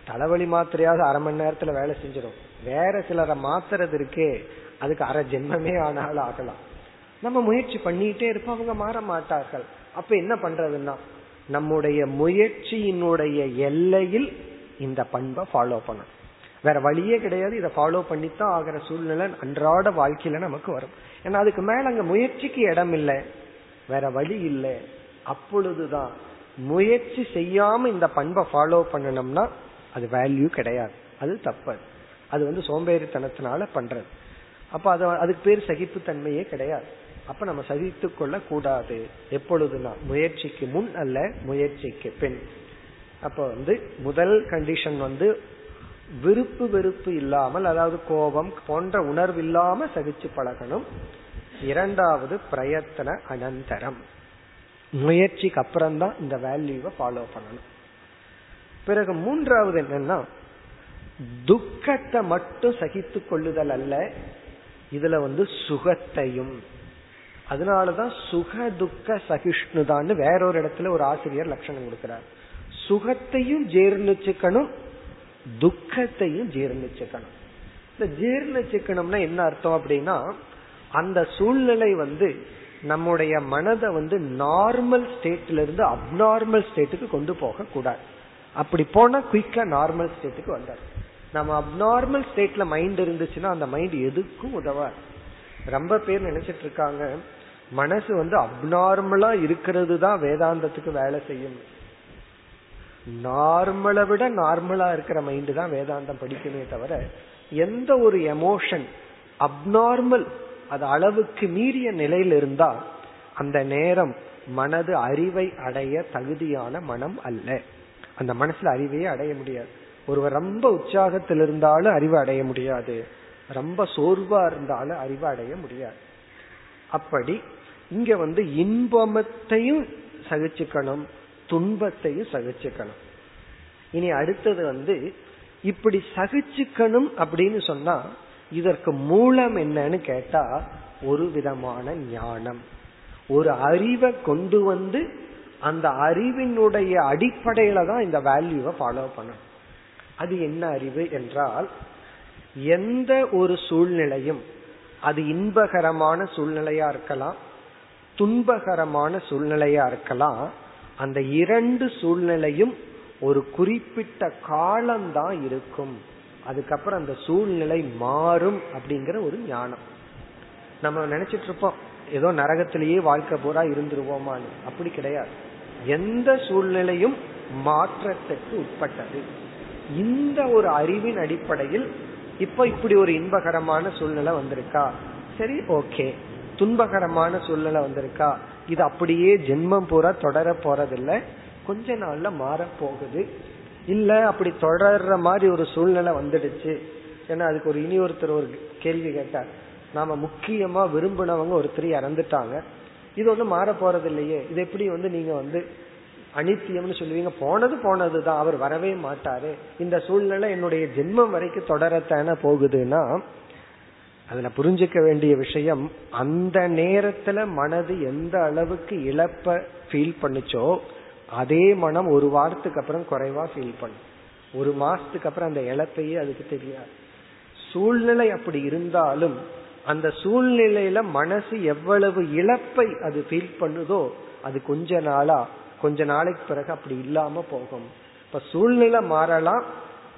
தலைவலி மாத்திரையாவது அரை மணி நேரத்துல வேலை செஞ்சிடும். வேற சிலரை மாத்துறது இருக்கே அதுக்கு அரை ஜென்மமே ஆனாலும் ஆகலாம். நம்ம முயற்சி பண்ணிட்டே இருப்போம் அவங்க மாற மாட்டார்கள். அப்ப என்ன பண்றதுன்னா நம்முடைய முயற்சியினுடைய எல்லையில் இந்த பண்பை ஃபாலோ பண்ணணும். வேற வழியே கிடையாது. இதை ஃபாலோ பண்ணித்தான் ஆகிற சூழ்நிலை அன்றாட வாழ்க்கையில நமக்கு வரும். ஏன்னா அதுக்கு மேல அங்க முயற்சிக்கு இடம் இல்லை. வேற வழி இல்லை. அப்பொழுதுதான் முயற்சி செய்யாம இந்த பண்பை ஃபாலோ பண்ணணும்னா அது வேல்யூ கிடையாது. அது தப்பு. அது வந்து சோம்பேறித்தனத்தினால பண்றது. அப்ப அது அதுக்கு பேர் சகிப்புத்தன்மையே கிடையாது. அப்ப நம்ம சகித்து கொள்ள கூடாது எப்பொழுதுனா முயற்சிக்கு முன் அல்ல முயற்சிக்கு பின். அப்ப வந்து முதல் கண்டிஷன் வந்து விருப்பு வெறுப்பு இல்லாமல் அதாவது கோபம் போன்ற உணர்வு இல்லாம சகிச்சு பழகணும். இரண்டாவது பிரயத்தன அனந்தரம். முயற்சிக்கு அப்புறம்தான் இந்த வேல்யூவை ஃபாலோ பண்ணணும். பிறகு மூன்றாவது என்னன்னா துக்கத்தை மட்டும் சகித்து கொள்ளுதல் அல்ல இதுல வந்து சுகத்தையும் அதனாலதான் சுக துக்க சகிஷ்ணுதான்னு வேறொரு இடத்துல ஒரு ஆசிரியர் லட்சணம் கொடுக்கிறார். சுகத்தையும் ஜீர்ணிச்சுக்கணும் துக்கத்தையும் ஜீர்ணிச்சுக்கணும். இந்த ஜீர்ணிச்சுக்கணும்னா என்ன அர்த்தம் அப்படின்னா அந்த சூழ்நிலை வந்து நம்முடைய மனதை வந்து நார்மல் ஸ்டேட்ல இருந்து அப்நார்மல் ஸ்டேட்டுக்கு கொண்டு போக கூடாது அப்படி போனா குயிக்கா நார்மல் ஸ்டேட்டுக்கு வந்தார். நம்ம அப்நார்மல் ஸ்டேட்ல மைண்ட் இருந்துச்சுன்னா அந்த மைண்ட் எதுக்கும் உதவாது. ரொம்ப பேர் நினைச்சிட்டு இருக்காங்க மனசு வந்து அப்நார்மலா இருக்கிறது தான் வேதாந்தத்துக்கு வேலை செய்யும். நார்மலை விட நார்மலா இருக்கிற மைண்ட் தான் வேதாந்தம் படிக்குமே தவிர எந்த ஒரு எமோஷன் அப்நார்மல் அது அளவுக்கு மீறிய நிலையில் இருந்தா அந்த நேரம் மனது அறிவை அடைய தகுதியான மனம் அல்ல. அந்த மனசுல அறிவையே அடைய முடியாது. ஒருவர் ரொம்ப உற்சாகத்தில் இருந்தாலும் அறிவு அடைய முடியாது. ரொம்ப சோர்வா இருந்தாலும் அறிவு அடைய முடியாது. அப்படி இங்க வந்து இன்பமத்தையும் சகிச்சுக்கணும் துன்பத்தையும் சகிச்சுக்கணும். இனி அடுத்தது வந்து இப்படி சகிச்சுக்கணும் அப்படின்னு சொன்னா இதற்கு மூலம் என்னன்னு கேட்டா ஒரு விதமான ஞானம். ஒரு அறிவை கொண்டு வந்து அந்த அறிவினுடைய அடிப்படையில தான் இந்த வேல்யூவை ஃபாலோ பண்ணணும். அது என்ன அறிவு என்றால் எந்த ஒரு சூழ்நிலையும் அது இன்பகரமான சூழ்நிலையா இருக்கலாம் துன்பகரமான சூழ்நிலையா இருக்கலாம். அந்த இரண்டு சூழ்நிலையும் ஒரு குறிப்பிட்ட காலம்தான் இருக்கும். அதுக்கப்புறம் அந்த சூழ்நிலை மாறும் அப்படிங்கிற ஒரு ஞானம். நம்ம நினைச்சிட்டு இருப்போம் ஏதோ நரகத்திலேயே வாழ்க்கை பூரா இருந்துருவோமான்னு. அப்படி கிடையாது. எந்த சூழ்நிலையும் மாற்றத்துக்கு உட்பட்டது. இந்த ஒரு அறிவின் அடிப்படையில் இப்ப இப்படி ஒரு இன்பகரமான சூழ்நிலை வந்திருக்கா? சரி ஓகே. துன்பகரமான சூழ்நிலை வந்திருக்கா? இது அப்படியே ஜென்மம் பூரா தொடர போறதில்லை. கொஞ்ச நாள்ல மாற போகுது இல்ல அப்படி தொடர்ற மாதிரி ஒரு சூழ்நிலை வந்துடுச்சு. ஏன்னா அதுக்கு ஒரு இனி ஒருத்தர் ஒரு கேள்வி கேட்டார். நாம முக்கியமா விரும்பினவங்க ஒருத்தர் இறந்துட்டாங்க. இது ஒன்றும் மாற போறது இல்லையே இது எப்படி வந்து நீங்க வந்து அனித்தியம்னு சொல்லுவீங்க? போனது போனதுதான். அவர் வரவே மாட்டாரு. இந்த சூழ்நிலை என்னுடைய ஜென்மம் வரைக்கும் தொடரத்தான போகுதுன்னா அதுல புரிஞ்சுக்க வேண்டிய விஷயம் அந்த நேரத்துல மனது எந்த அளவுக்கு இழப்ப ஃபீல் பண்ணுச்சோ அதே மனம் ஒரு வாரத்துக்கு அப்புறம் குறைவா ஃபீல் பண்ணும். ஒரு மாசத்துக்கு அப்புறம் அந்த இழப்பையே அதுக்கு தெரியாது. சூழ்நிலை அப்படி இருந்தாலும் அந்த சூழ்நிலையில மனசு எவ்வளவு இழப்பை அது ஃபீல் பண்ணுதோ அது கொஞ்ச நாளா கொஞ்ச நாளைக்கு பிறகு அப்படி இல்லாம போகும். இப்ப சூழ்நிலை மாறலாம்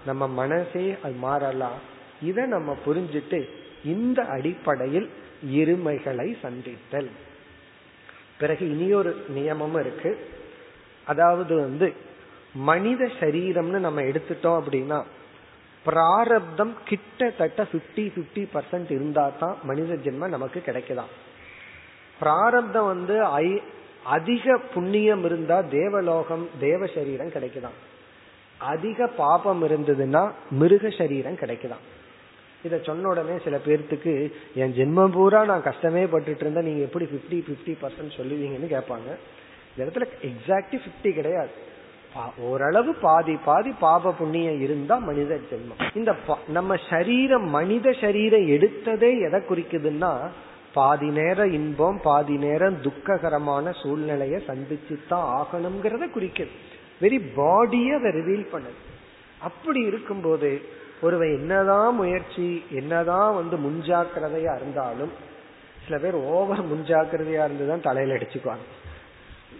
நம்ம மனசே அது மாறலாம். இதை நம்ம புரிஞ்சிட்டு இந்த அடிப்படையில் இருமைகளை சந்தித்தல். பிறகு இனியொரு நியமமும் இருக்கு. அதாவது வந்து மனித சரீரம்னு நம்ம எடுத்துட்டோம் அப்படின்னா பிராரப்தம் கிட்டத்தட்ட பிப்டி பிப்டி பர்சன்ட் இருந்தா தான் மனித ஜென்மம் நமக்கு கிடைக்கலாம் பிராரப்தம் வந்து ஐ அதிக புண்ணியம் இருந்தா தேவலோகம் தேவ சரீரம் கிடைக்கலாம் அதிக பாபம் இருந்ததுன்னா மிருக சரீரம் கிடைக்குதாம் இத சொன்ன உடனே சில பேர்த்துக்கு என் ஜென்மம் பூரா நான் கஷ்டமே பட்டுட்டு இருந்தேன் நீங்க எப்படி பிப்டி பிப்டி பர்சன்ட் சொல்லுவீங்கன்னு கேட்பாங்க. இந்த இடத்துல எக்ஸாக்ட்லி பிப்டி கிடையாது. ஓரளவு பாதி பாதி பாப புண்ணியம் இருந்தா மனித ஜென்மம். இந்த நம்ம சரீரம் மனித சரீரம் எடுத்ததே எதை குறிக்குதுன்னா பாதி நேரம் இன்பம் பாதி நேரம் துக்ககரமான சூழ்நிலையை சந்திச்சு தான் ஆகணுங்கிறத குறிக்குது. வெரி பாடியை அதை ரிவீல் பண்ணுது. அப்படி இருக்கும்போது ஒருவன் என்னதான் முயற்சி என்னதான் வந்து முன்ஜாக்கிரதையா இருந்தாலும் சில பேர் ஓவர் முன்ஜாக்கிரதையா இருந்துதான் தலையில அடிச்சுக்குவாங்க.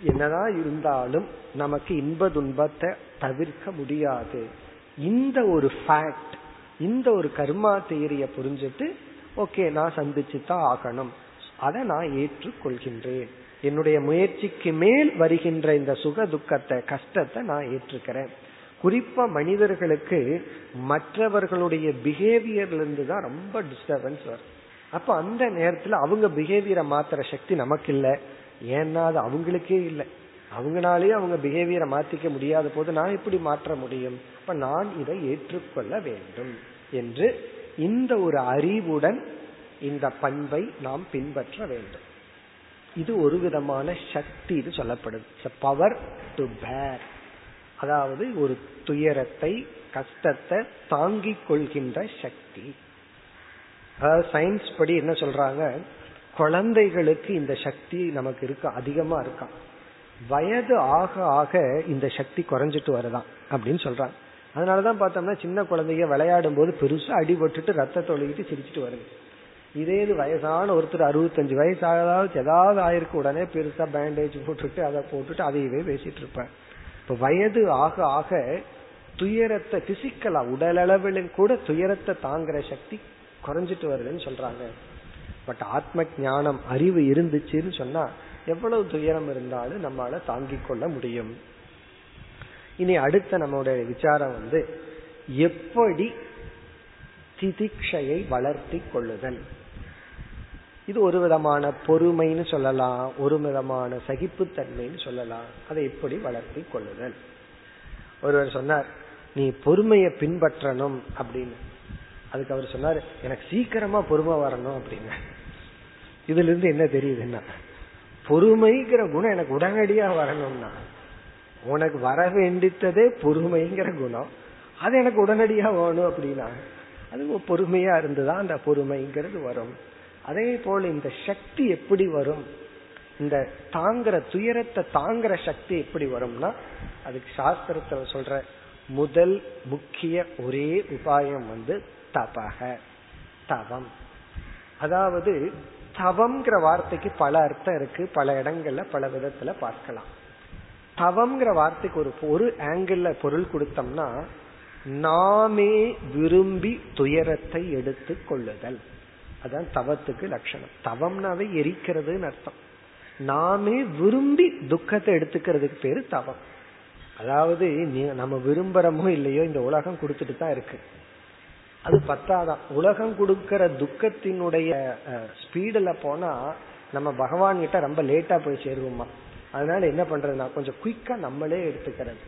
என்னதான் இருந்தாலும் நமக்கு இன்ப துன்பத்தை தவிர்க்க முடியாது. இந்த ஒரு ஃபேக்ட் இந்த ஒரு கர்மா தேரிய புரிஞ்சுட்டு ஓகே நான் சந்திச்சு தான் ஆகணும். அதை நான் ஏற்றுக்கொள்கின்றேன். என்னுடைய முயற்சிக்கு மேல் வருகின்ற இந்த சுக துக்கத்தை கஷ்டத்தை நான் ஏற்றுக்கிறேன். குறிப்பா மனிதர்களுக்கு மற்றவர்களுடைய பிஹேவியர்ல இருந்து தான் ரொம்ப டிஸ்டர்பன்ஸ் வரும். அப்ப அந்த நேரத்துல அவங்க பிஹேவியரை மாத்துற சக்தி நமக்கு இல்லை. ஏன்னா அது அவங்களுக்கே இல்லை. அவங்களாலேயே அவங்க பிஹேவியரை மாத்திக்க முடியாத போது நான் எப்படி மாற்ற முடியும்? அப்ப நான் இதை ஏற்றுக்கொள்ள வேண்டும் என்று இந்த ஒரு அறிவுடன் இந்த பண்பை நாம் பின்பற்ற வேண்டும். இது ஒரு விதமான சக்தி இது சொல்லப்படுது. பவர் டு பேர் அதாவது ஒரு துயரத்தை கஷ்டத்தை தாங்கிக் கொள்கின்ற சக்தி. அதாவது சயின்ஸ் படி என்ன சொல்றாங்க? குழந்தைகளுக்கு இந்த சக்தி நமக்கு இருக்க அதிகமா இருக்கான் வயது ஆக ஆக இந்த சக்தி குறைஞ்சிட்டு வருதான் அப்படின்னு சொல்றாங்க. அதனாலதான் பார்த்தோம்னா சின்ன குழந்தைங்க விளையாடும் போது பெருசா அடிபட்டுட்டு ரத்த தொழுகிட்டு சிரிச்சிட்டு வருது. இதே இது வயசான ஒருத்தர் அறுபத்தஞ்சு வயசு ஆகாவது ஏதாவது ஆயிருக்கு உடனே பெருசா பேண்டேஜ் போட்டுட்டு அதை போட்டுட்டு அதையவே பேசிட்டு இருப்பேன் இப்ப வயது ஆக ஆக துயரத்தை பிசிக்கலா உடல் அளவிலும் கூட துயரத்தை தாங்குற சக்தி குறைஞ்சிட்டு வருதுன்னு சொல்றாங்க. பட் ஆத்ம ஞானம் அறிவு இருந்துச்சுன்னு சொன்னா எவ்வளவு துயரம் இருந்தாலும் நம்மளால தாங்கிக் கொள்ள முடியும். இனி அடுத்த நம்முடைய விசாரம் வந்து எப்படி திதிக்ஷையை வளர்த்தி கொள்ளுதல்? இது ஒரு விதமான பொறுமைன்னு சொல்லலாம் ஒரு விதமான சகிப்புத்தன்மைன்னு சொல்லலாம். அதை எப்படி வளர்த்தி கொள்ளுதல். ஒருவர் சொன்னார் நீ பொறுமையை பின்பற்றணும் அப்படின்னு. அதுக்கு அவர் சொன்னார் எனக்கு சீக்கிரமா பொறுமை வரணும் அப்படின்னு. இதுல இருந்து என்ன தெரியுதுன்னா பொறுமைங்கிற குணம் எனக்கு உடனடியா வரணும்னா உனக்கு வர வேண்டித்ததே பொறுமைங்கிற குணம். அது எனக்கு உடனடியா வேணும் அப்படின்னா அது பொறுமையா இருந்துதான் அந்த பொறுமைங்கிறது வரும். அதே போல இந்த சக்தி எப்படி வரும்? இந்த தாங்குற துயரத்தை தாங்குற சக்தி எப்படி வரும்னா அதுக்கு சாஸ்திரத்துல சொல்ற முதல் முக்கிய ஒரே உபாயம் வந்து தபக தவம். அதாவது தவம்ங்கிற வார்த்தைக்கு பல அர்த்தம் இருக்கு. பல இடங்கள்ல பல விதத்துல பார்க்கலாம். தவம்ங்கிற வார்த்தைக்கு ஒரு ஒரு ஆங்கிள் பொருள் கொடுத்தோம்னா நாமே விரும்பி துயரத்தை எடுத்து கொள்ளுதல். அதான் தவத்துக்கு லட்சணம். தவம்னாவே எரிக்கிறதுன்னு அர்த்தம். நாமே விரும்பி துக்கத்தை எடுத்துக்கிறதுக்கு பேரு தவம். அதாவது நம்ம விரும்புறமோ இல்லையோ இந்த உலகம் கொடுத்துட்டு தான் இருக்கு. அது பத்தாதான். உலகம் கொடுக்கிற துக்கத்தினுடைய ஸ்பீடில் போனா நம்ம பகவான் கிட்ட ரொம்ப லேட்டா போய் சேருவோமா? அதனால என்ன பண்றதுனா கொஞ்சம் குயிக்கா நம்மளே எடுத்துக்கிறது.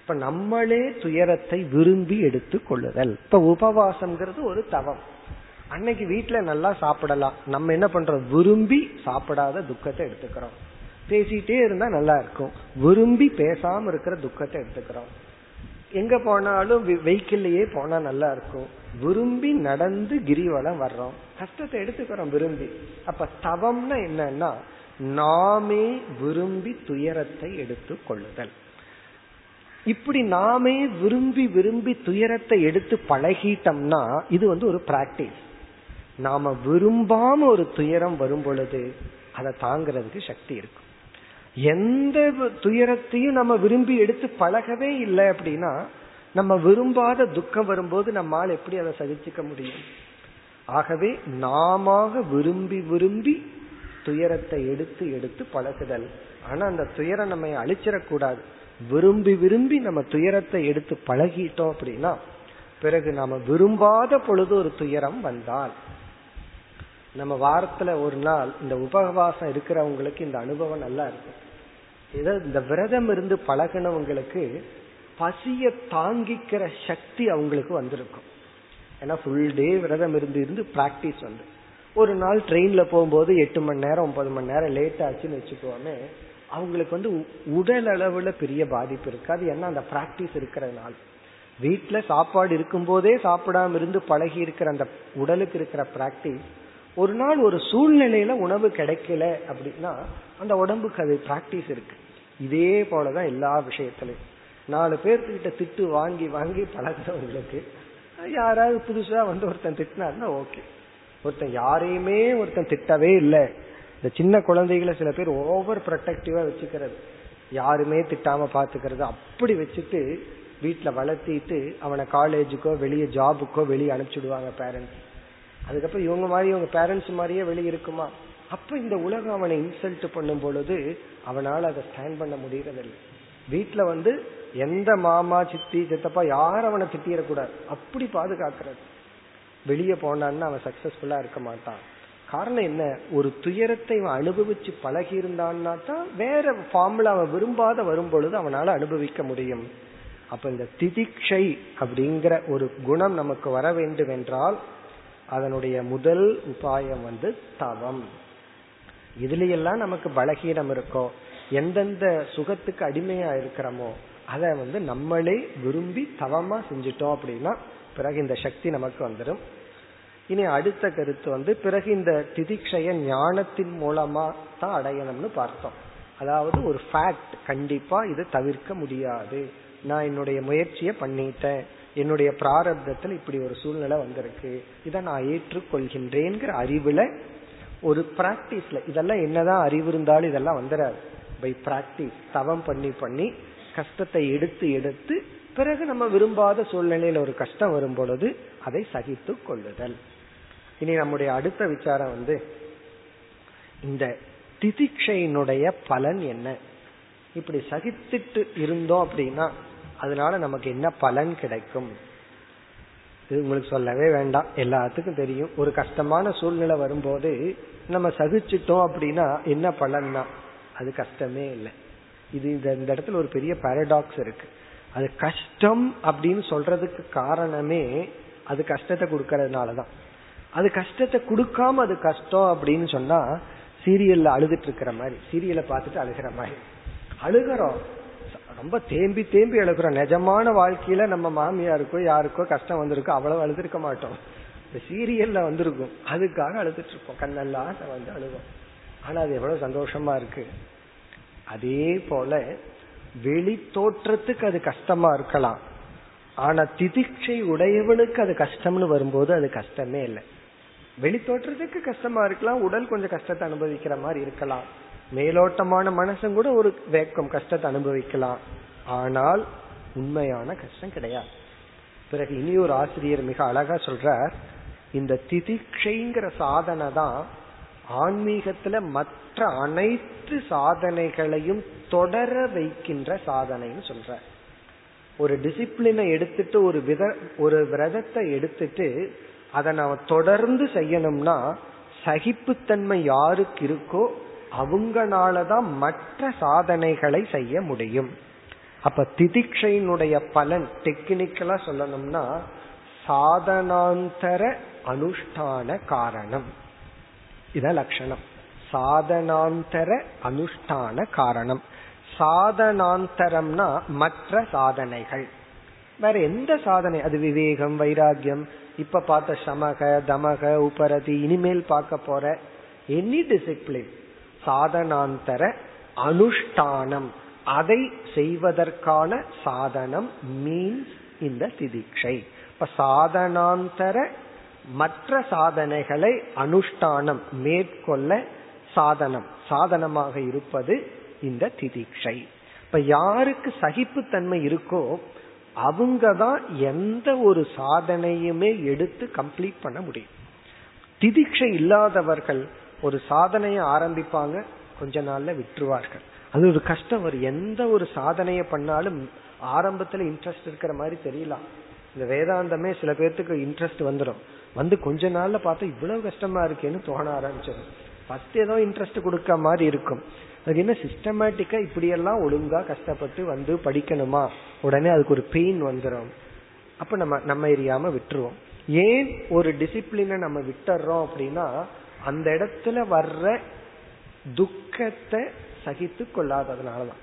இப்ப நம்மளே துயரத்தை விரும்பி எடுத்து கொள்ளுதல். இப்ப உபவாசம்ங்கிறது ஒரு தவம். அன்னைக்கு வீட்டுல நல்லா சாப்பிடலாம். நம்ம என்ன பண்றோம்? விரும்பி சாப்பிடாத துக்கத்தை எடுத்துக்கிறோம். பேசிட்டே இருந்தா நல்லா இருக்கும். விரும்பி பேசாம இருக்கிற துக்கத்தை எடுத்துக்கிறோம். எங்க போனாலும் வெஹிக்கிள்லயே போனா நல்லா இருக்கும். விரும்பி நடந்து கிரிவலம் வர்றோம். கஷ்டத்தை எடுத்துக்கிறோம் விரும்பி. அப்ப தவம்னா என்னன்னா நாமே விரும்பி துயரத்தை எடுத்து கொள்ளுதல். இப்படி நாமே விரும்பி விரும்பி துயரத்தை எடுத்து பழகிட்டோம்னா இது வந்து ஒரு பிராக்டிஸ் நாம விரும்பாம ஒரு துயரம் வரும் பொழுது அதை தாங்கிறதுக்கு சக்தி இருக்கும். எந்த துயரத்தையும் நம்ம விரும்பி எடுத்து பழகவே இல்லை அப்படின்னா நம்ம விரும்பாத துக்கம் வரும்போது நம்மால் எப்படி அதை சகிச்சுக்க முடியும்? ஆகவே நாம விரும்பி விரும்பி துயரத்தை எடுத்து எடுத்து பழகுதல். ஆனா அந்த துயரம் நம்ம அழிச்சிடக்கூடாது விரும்பி விரும்பி நம்ம துயரத்தை எடுத்து பழகிட்டோம் அப்படின்னா பிறகு நாம விரும்பாத பொழுது ஒரு துயரம் வந்தால் நம்ம வாரத்துல ஒரு நாள் இந்த உபவாசம் இருக்கிறவங்களுக்கு இந்த அனுபவம் நல்லா இருக்கும். ஏதோ இந்த விரதம் இருந்து பழகினவங்களுக்கு பசிய தாங்கிக்கிற சக்தி அவங்களுக்கு வந்திருக்கும். ஏன்னா ஃபுல் டே விரதம் இருந்து இருந்து பிராக்டிஸ் வந்து. ஒரு நாள் ட்ரெயின்ல போகும்போது எட்டு மணி நேரம் ஒன்பது மணி நேரம் லேட் ஆச்சுன்னு வச்சுக்கோமே அவங்களுக்கு வந்து உடல் அளவுல பெரிய பாதிப்பு இருக்காது. ஏன்னா அந்த பிராக்டிஸ் இருக்கிறதுனால. வீட்டுல சாப்பாடு இருக்கும் போதே சாப்பிடாம இருந்து பழகி இருக்கிற அந்த உடலுக்கு இருக்கிற பிராக்டிஸ் ஒரு நாள் ஒரு சூழ்நிலையில உணவு கிடைக்கல அப்படின்னா அந்த உடம்புக்கு அது பிராக்டிஸ் இருக்கு. இதே போலதான் எல்லா விஷயத்திலையும். நாலு பேர்த்துக்கிட்ட திட்டு வாங்கி வாங்கி பழகிறவங்களுக்கு யாராவது புதுசா வந்து ஒருத்தன் திட்டினாருன்னா ஓகே ஒருத்தன் யாரையுமே ஒருத்தன் திட்டவே இல்லை. இந்த சின்ன குழந்தைகளை சில பேர் ஓவர் ப்ரொடெக்டிவா வச்சுக்கிறது. யாருமே திட்டாம பாத்துக்கிறது. அப்படி வச்சுட்டு வீட்டுல வளர்த்திட்டு அவனை காலேஜுக்கோ வெளியே ஜாபுக்கோ வெளியே அனுப்பிச்சுடுவாங்க பேரண்ட்ஸ் அதுக்கப்புறம் இவங்க மாதிரி இவங்க பேரண்ட்ஸ் மாதிரியே வெளியே இருக்குமா? அப்ப இந்த உலகம் அவனை இன்சல்ட் பண்ணும் பொழுது அவனால் அதை ஸ்டாண்ட் பண்ண முடியறதில்லை. வீட்டுல வந்து எந்த மாமா சித்தி சித்தப்பா யாரும் அவனை திட்டிடக்கூடாது. அப்படி பாதுகாக்கிறது. வெளியே போனான்னு அவன் சக்சஸ்ஃபுல்லா இருக்க மாட்டான். காரணம் என்ன? ஒரு துயரத்தை அவன் அனுபவிச்சு பழகி இருந்தான்னா தான் வேற ஃபார்ம்ல அவன் விரும்பாத வரும் பொழுது அவனால அனுபவிக்க முடியும். அப்ப இந்த திதிக்ஷை அப்படிங்கிற ஒரு குணம் நமக்கு வர வேண்டும் என்றால் அதனுடைய முதல் உபாயம் வந்து தவம். இதுலயெல்லாம் நமக்கு பலகீனம் இருக்கோ எந்தெந்த சுகத்துக்கு அடிமையா இருக்கிறோமோ அதை வந்து நம்மளே விரும்பி தவமா செஞ்சிட்டோம் அப்படின்னா பிறகு இந்த சக்தி நமக்கு வந்துடும் இனி அடுத்த கருத்து வந்து பிறகு இந்த திதிக்ஷய ஞானத்தின் மூலமா தான் அடையணும்னு பார்த்தோம். அதாவது ஒரு ஃபேக்ட் கண்டிப்பா இது தவிர்க்க முடியாது. நான் என்னுடைய முயற்சியை பண்ணிட்டேன். என்னுடைய பிராரப்தத்தில் இப்படி ஒரு சூழ்நிலை வந்திருக்கு. இதை நான் ஏற்றுக்கொள்கின்றேங்கிற அறிவுல ஒரு பிராக்டிஸ்ல இதெல்லாம் என்னதான் அறிவு இருந்தாலும் இதெல்லாம் வந்துடாது பை பிராக்டிஸ் தவம் பண்ணி பண்ணி கஷ்டத்தை எடுத்து எடுத்து பிறகு நம்ம விரும்பாத சூழ்நிலையில ஒரு கஷ்டம் வரும் பொழுது அதை சகித்து கொள்ளுதல். இனி நம்முடைய அடுத்த விசாரம் வந்து இந்த திதிக்ஷையினுடைய பலன் என்ன? இப்படி சகித்துட்டு இருந்தோம் அப்படின்னா அதனால நமக்கு என்ன பலன் கிடைக்கும்? இது உங்களுக்கு சொல்லவே வேண்டாம். எல்லாத்துக்கும் தெரியும். ஒரு கஷ்டமான சூழ்நிலை வரும்போது நம்ம சகிச்சிட்டோம் அப்படின்னா என்ன பலன்னா? அது கஷ்டமே இல்லை. இது இந்த இடத்துல ஒரு பெரிய பாரடாக்ஸ் இருக்கு. அது கஷ்டம் அப்படின்னு சொல்றதுக்கு காரணமே அது கஷ்டத்தை கொடுக்கறதுனாலதான். அது கஷ்டத்தை கொடுக்காம அது கஷ்டம் அப்படின்னு சொன்னா சீரியல்ல அழுதுட்டு இருக்கிற மாதிரி சீரியலை பார்த்துட்டு அழுகிற மாதிரி. அழுகிறோம். ரொம்ப தேம்பி தேம்பி எழுக்கிறோம் நிஜமான வாழ்க்கையில நம்ம மாமியாருக்கோ யாருக்கோ கஷ்டம் வந்திருக்கோ அவ்வளவு அழுதுருக்க மாட்டோம். இந்த சீரியல்ல வந்திருக்கும். அதுக்காக அழுதுட்டு இருப்போம். கண்ணெல்லாம் வந்து அழுவோம். ஆனா அது எவ்வளவு சந்தோஷமா இருக்கு. அதே போல வெளி தோற்றத்துக்கு அது கஷ்டமா இருக்கலாம். ஆனா திதிக்ஷை உடையவனுக்கு அது கஷ்டம்னு வரும்போது அது கஷ்டமே இல்லை. வெளி தோற்றத்துக்கு கஷ்டமா இருக்கலாம். உடல் கொஞ்சம் கஷ்டத்தை அனுபவிக்கிற மாதிரி இருக்கலாம். மேலோட்டமான மனசும் கூட ஒரு வேக்கம் கஷ்டத்தை அனுபவிக்கலாம். ஆனால் உண்மையான கஷ்டம் கிடையாது. பிறகு இனி ஒரு ஆசிரியர் மிக அழகா சொல்றார் இந்த திதிக்ஷைங்கிற சாதனை தான் ஆன்மீகத்துல மற்ற அனைத்து சாதனைகளையும் தொடர வைக்கின்ற சாதனைன்னு சொல்ற ஒரு டிசிப்ளினை எடுத்துட்டு ஒரு வித ஒரு விரதத்தை எடுத்துட்டு அதை நாம தொடர்ந்து செய்யணும்னா சகிப்புத்தன்மை யாருக்கு இருக்கோ அவங்களாலதான் மற்ற சாதனைகளை செய்ய முடியும். அப்ப திதிக்ஷையினுடைய பலன் டெக்னிக்கலா சொல்லணும்னா சாதனாந்தர அனுஷ்டான காரணம். இதான் லட்சணம். சாதனாந்தர அனுஷ்டான காரணம். சாதனாந்தரம்னா மற்ற சாதனைகள். வேற எந்த சாதனை? அது விவேகம் வைராகியம். இப்ப பார்த்த சமக தமக உபரதி இனிமேல் பார்க்க போற எனி டிசிப்ளின் சாதனாந்தர அனுஷ்டானம். அதை செய்வதற்கான சாதனம் மீன்ஸ் இந்த திதிக்ஷை. இப்ப சாதனாந்தர மற்ற சாதனைகளை அனுஷ்டானம் மேற்கொள்ள சாதனம் சாதனமாக இருப்பது இந்த திதிக்ஷை. இப்ப யாருக்கு சகிப்புத்தன்மை இருக்கோ அவங்க தான் எந்த ஒரு சாதனையுமே எடுத்து கம்ப்ளீட் பண்ண முடியும். திதிக்ஷை இல்லாதவர்கள் ஒரு சாதனையை ஆரம்பிப்பாங்க கொஞ்ச நாள்ல விட்டுருவார்கள். அது ஒரு கஷ்டம். ஒரு எந்த ஒரு சாதனையை பண்ணாலும் ஆரம்பத்துல இன்ட்ரெஸ்ட் இருக்கிற மாதிரி தெரியலாம் இந்த வேதாந்தமே சில பேர்த்துக்கு இன்ட்ரெஸ்ட் வந்துடும் வந்து கொஞ்ச நாள்ல பார்த்தா இவ்வளவு கஷ்டமா இருக்கேன்னு தோண ஆரம்பிச்சிடும் ஃபர்ஸ்ட் ஏதோ இன்ட்ரெஸ்ட் கொடுக்க மாதிரி இருக்கும். அது என்ன சிஸ்டமேட்டிக்கா இப்படியெல்லாம் ஒழுங்கா கஷ்டப்பட்டு வந்து படிக்கணுமா? உடனே அதுக்கு ஒரு பெயின் வந்துடும் அப்ப நம்ம நம்ம எரியாம விட்டுருவோம். ஏன் ஒரு டிசிப்ளினை நம்ம விட்டுறோம் அப்படின்னா அந்த இடத்துல வர்ற துக்கத்தை சகித்து கொள்ளாததுனாலதான்.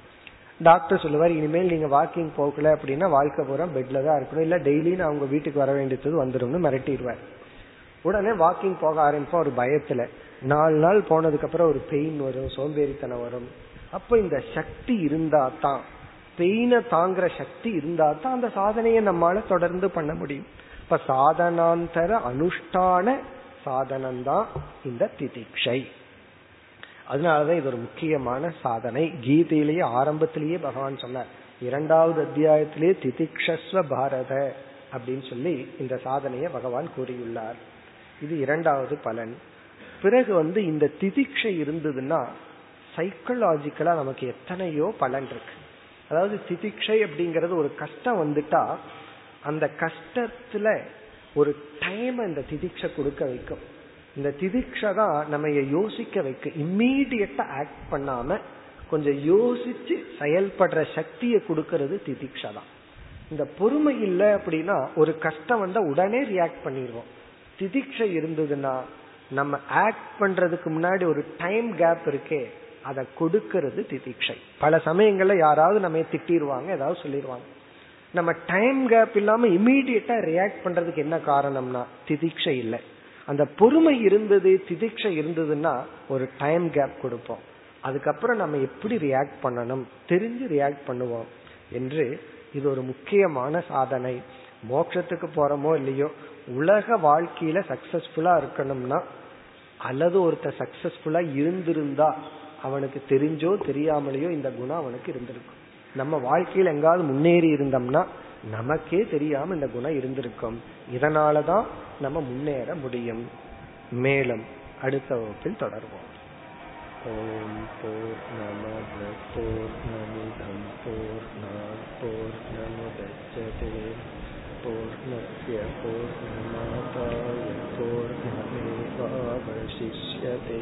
டாக்டர் சொல்லுவார் இனிமேல் நீங்க வாக்கிங் போகல அப்படின்னா வாழ்க்கை பூரா பெட்ல தான் இருக்கணும். இல்ல டெய்லி நான் உங்க வீட்டுக்கு வர வேண்டியது வந்துடும் மிரட்டிடுவார். உடனே வாக்கிங் போக ஆரம்பிப்போம் ஒரு பயத்துல. நாலு நாள் போனதுக்கு அப்புறம் ஒரு பெயின் வரும் சோம்பேறித்தனம் வரும். அப்ப இந்த சக்தி இருந்தா தான் பெயினை தாங்குற சக்தி இருந்தா தான் அந்த சாதனையை நம்மால தொடர்ந்து பண்ண முடியும். இப்ப சாதனாந்தர அனுஷ்டான சாதனம்தான் இந்த திதிக்ஷை. அதனாலதான் இது ஒரு முக்கியமான சாதனை. கீதையிலேயே ஆரம்பத்திலேயே பகவான் சொன்னார் இரண்டாவது அத்தியாயத்திலேயே திதிக்ஷஸ்வ பாரத அப்படின்னு சொல்லி இந்த சாதனையை பகவான் கூறியுள்ளார். இது இரண்டாவது பலன். பிறகு வந்து இந்த திதிக்ஷை இருந்ததுன்னா சைக்கலாஜிக்கலா நமக்கு எத்தனையோ பலன் இருக்கு. அதாவது திதிக்ஷை அப்படிங்கறது ஒரு கஷ்டம் வந்துட்டா அந்த கஷ்டத்துல ஒரு டைம் இந்த திதிக்ஷை கொடுக்க வைக்கும். இந்த திதிக்ஷை தான் நம்ம யோசிக்க வைக்க இம்மீடியட்டா ஆக்ட் பண்ணாம கொஞ்சம் யோசிச்சு செயல்படுற சக்தியை கொடுக்கறது திதிக்ஷா தான். இந்த பொறுமை இல்லை அப்படின்னா ஒரு கஷ்டம் வந்தா உடனே ரியாக்ட் பண்ணிடுவோம். திதிக்ஷை இருந்ததுன்னா நம்ம ஆக்ட் பண்றதுக்கு முன்னாடி ஒரு டைம் கேப் இருக்கே அதை கொடுக்கறது திதிக்ஷை. பல சமயங்கள்ல யாராவது நம்ம திட்டிடுவாங்க ஏதாவது சொல்லிடுவாங்க. நம்ம டைம் கேப் இல்லாம இமீடியட்டா ரியாக்ட் பண்றதுக்கு என்ன காரணம்னா திதிக்ஷை இல்லை. அந்த பொறுமை இருந்தது திதிக்ஷை இருந்ததுன்னா ஒரு டைம் கேப் கொடுப்போம். அதுக்கப்புறம் நம்ம எப்படி ரியாக்ட் பண்ணணும் தெரிஞ்சு ரியாக்ட் பண்ணுவோம் என்று இது ஒரு முக்கியமான சாதனை. மோட்சத்துக்கு போறோமோ இல்லையோ உலக வாழ்க்கையில சக்சஸ்ஃபுல்லா இருக்கணும்னா அல்லது ஒருத்தர் சக்சஸ்ஃபுல்லா இருந்திருந்தா அவனுக்கு தெரிஞ்சோ தெரியாமலேயோ இந்த குணம் அவனுக்கு இருந்திருக்கும். நம்ம வாழ்க்கையில் எங்காவது முன்னேறி இருந்தோம்னா நமக்கே தெரியாம இந்த குணம் இருந்திருக்கும். இதனாலதான் நம்ம முன்னேற முடியும். மேலும் அடுத்த வகுப்பில் தொடர்வோம். ஓம் போர் நமத போர் நமிதம் போர் போர் நமுதச்சதே பூர்ணய பூர்ணமாதாய பூர்ணமேவாவசிஷ்யதே.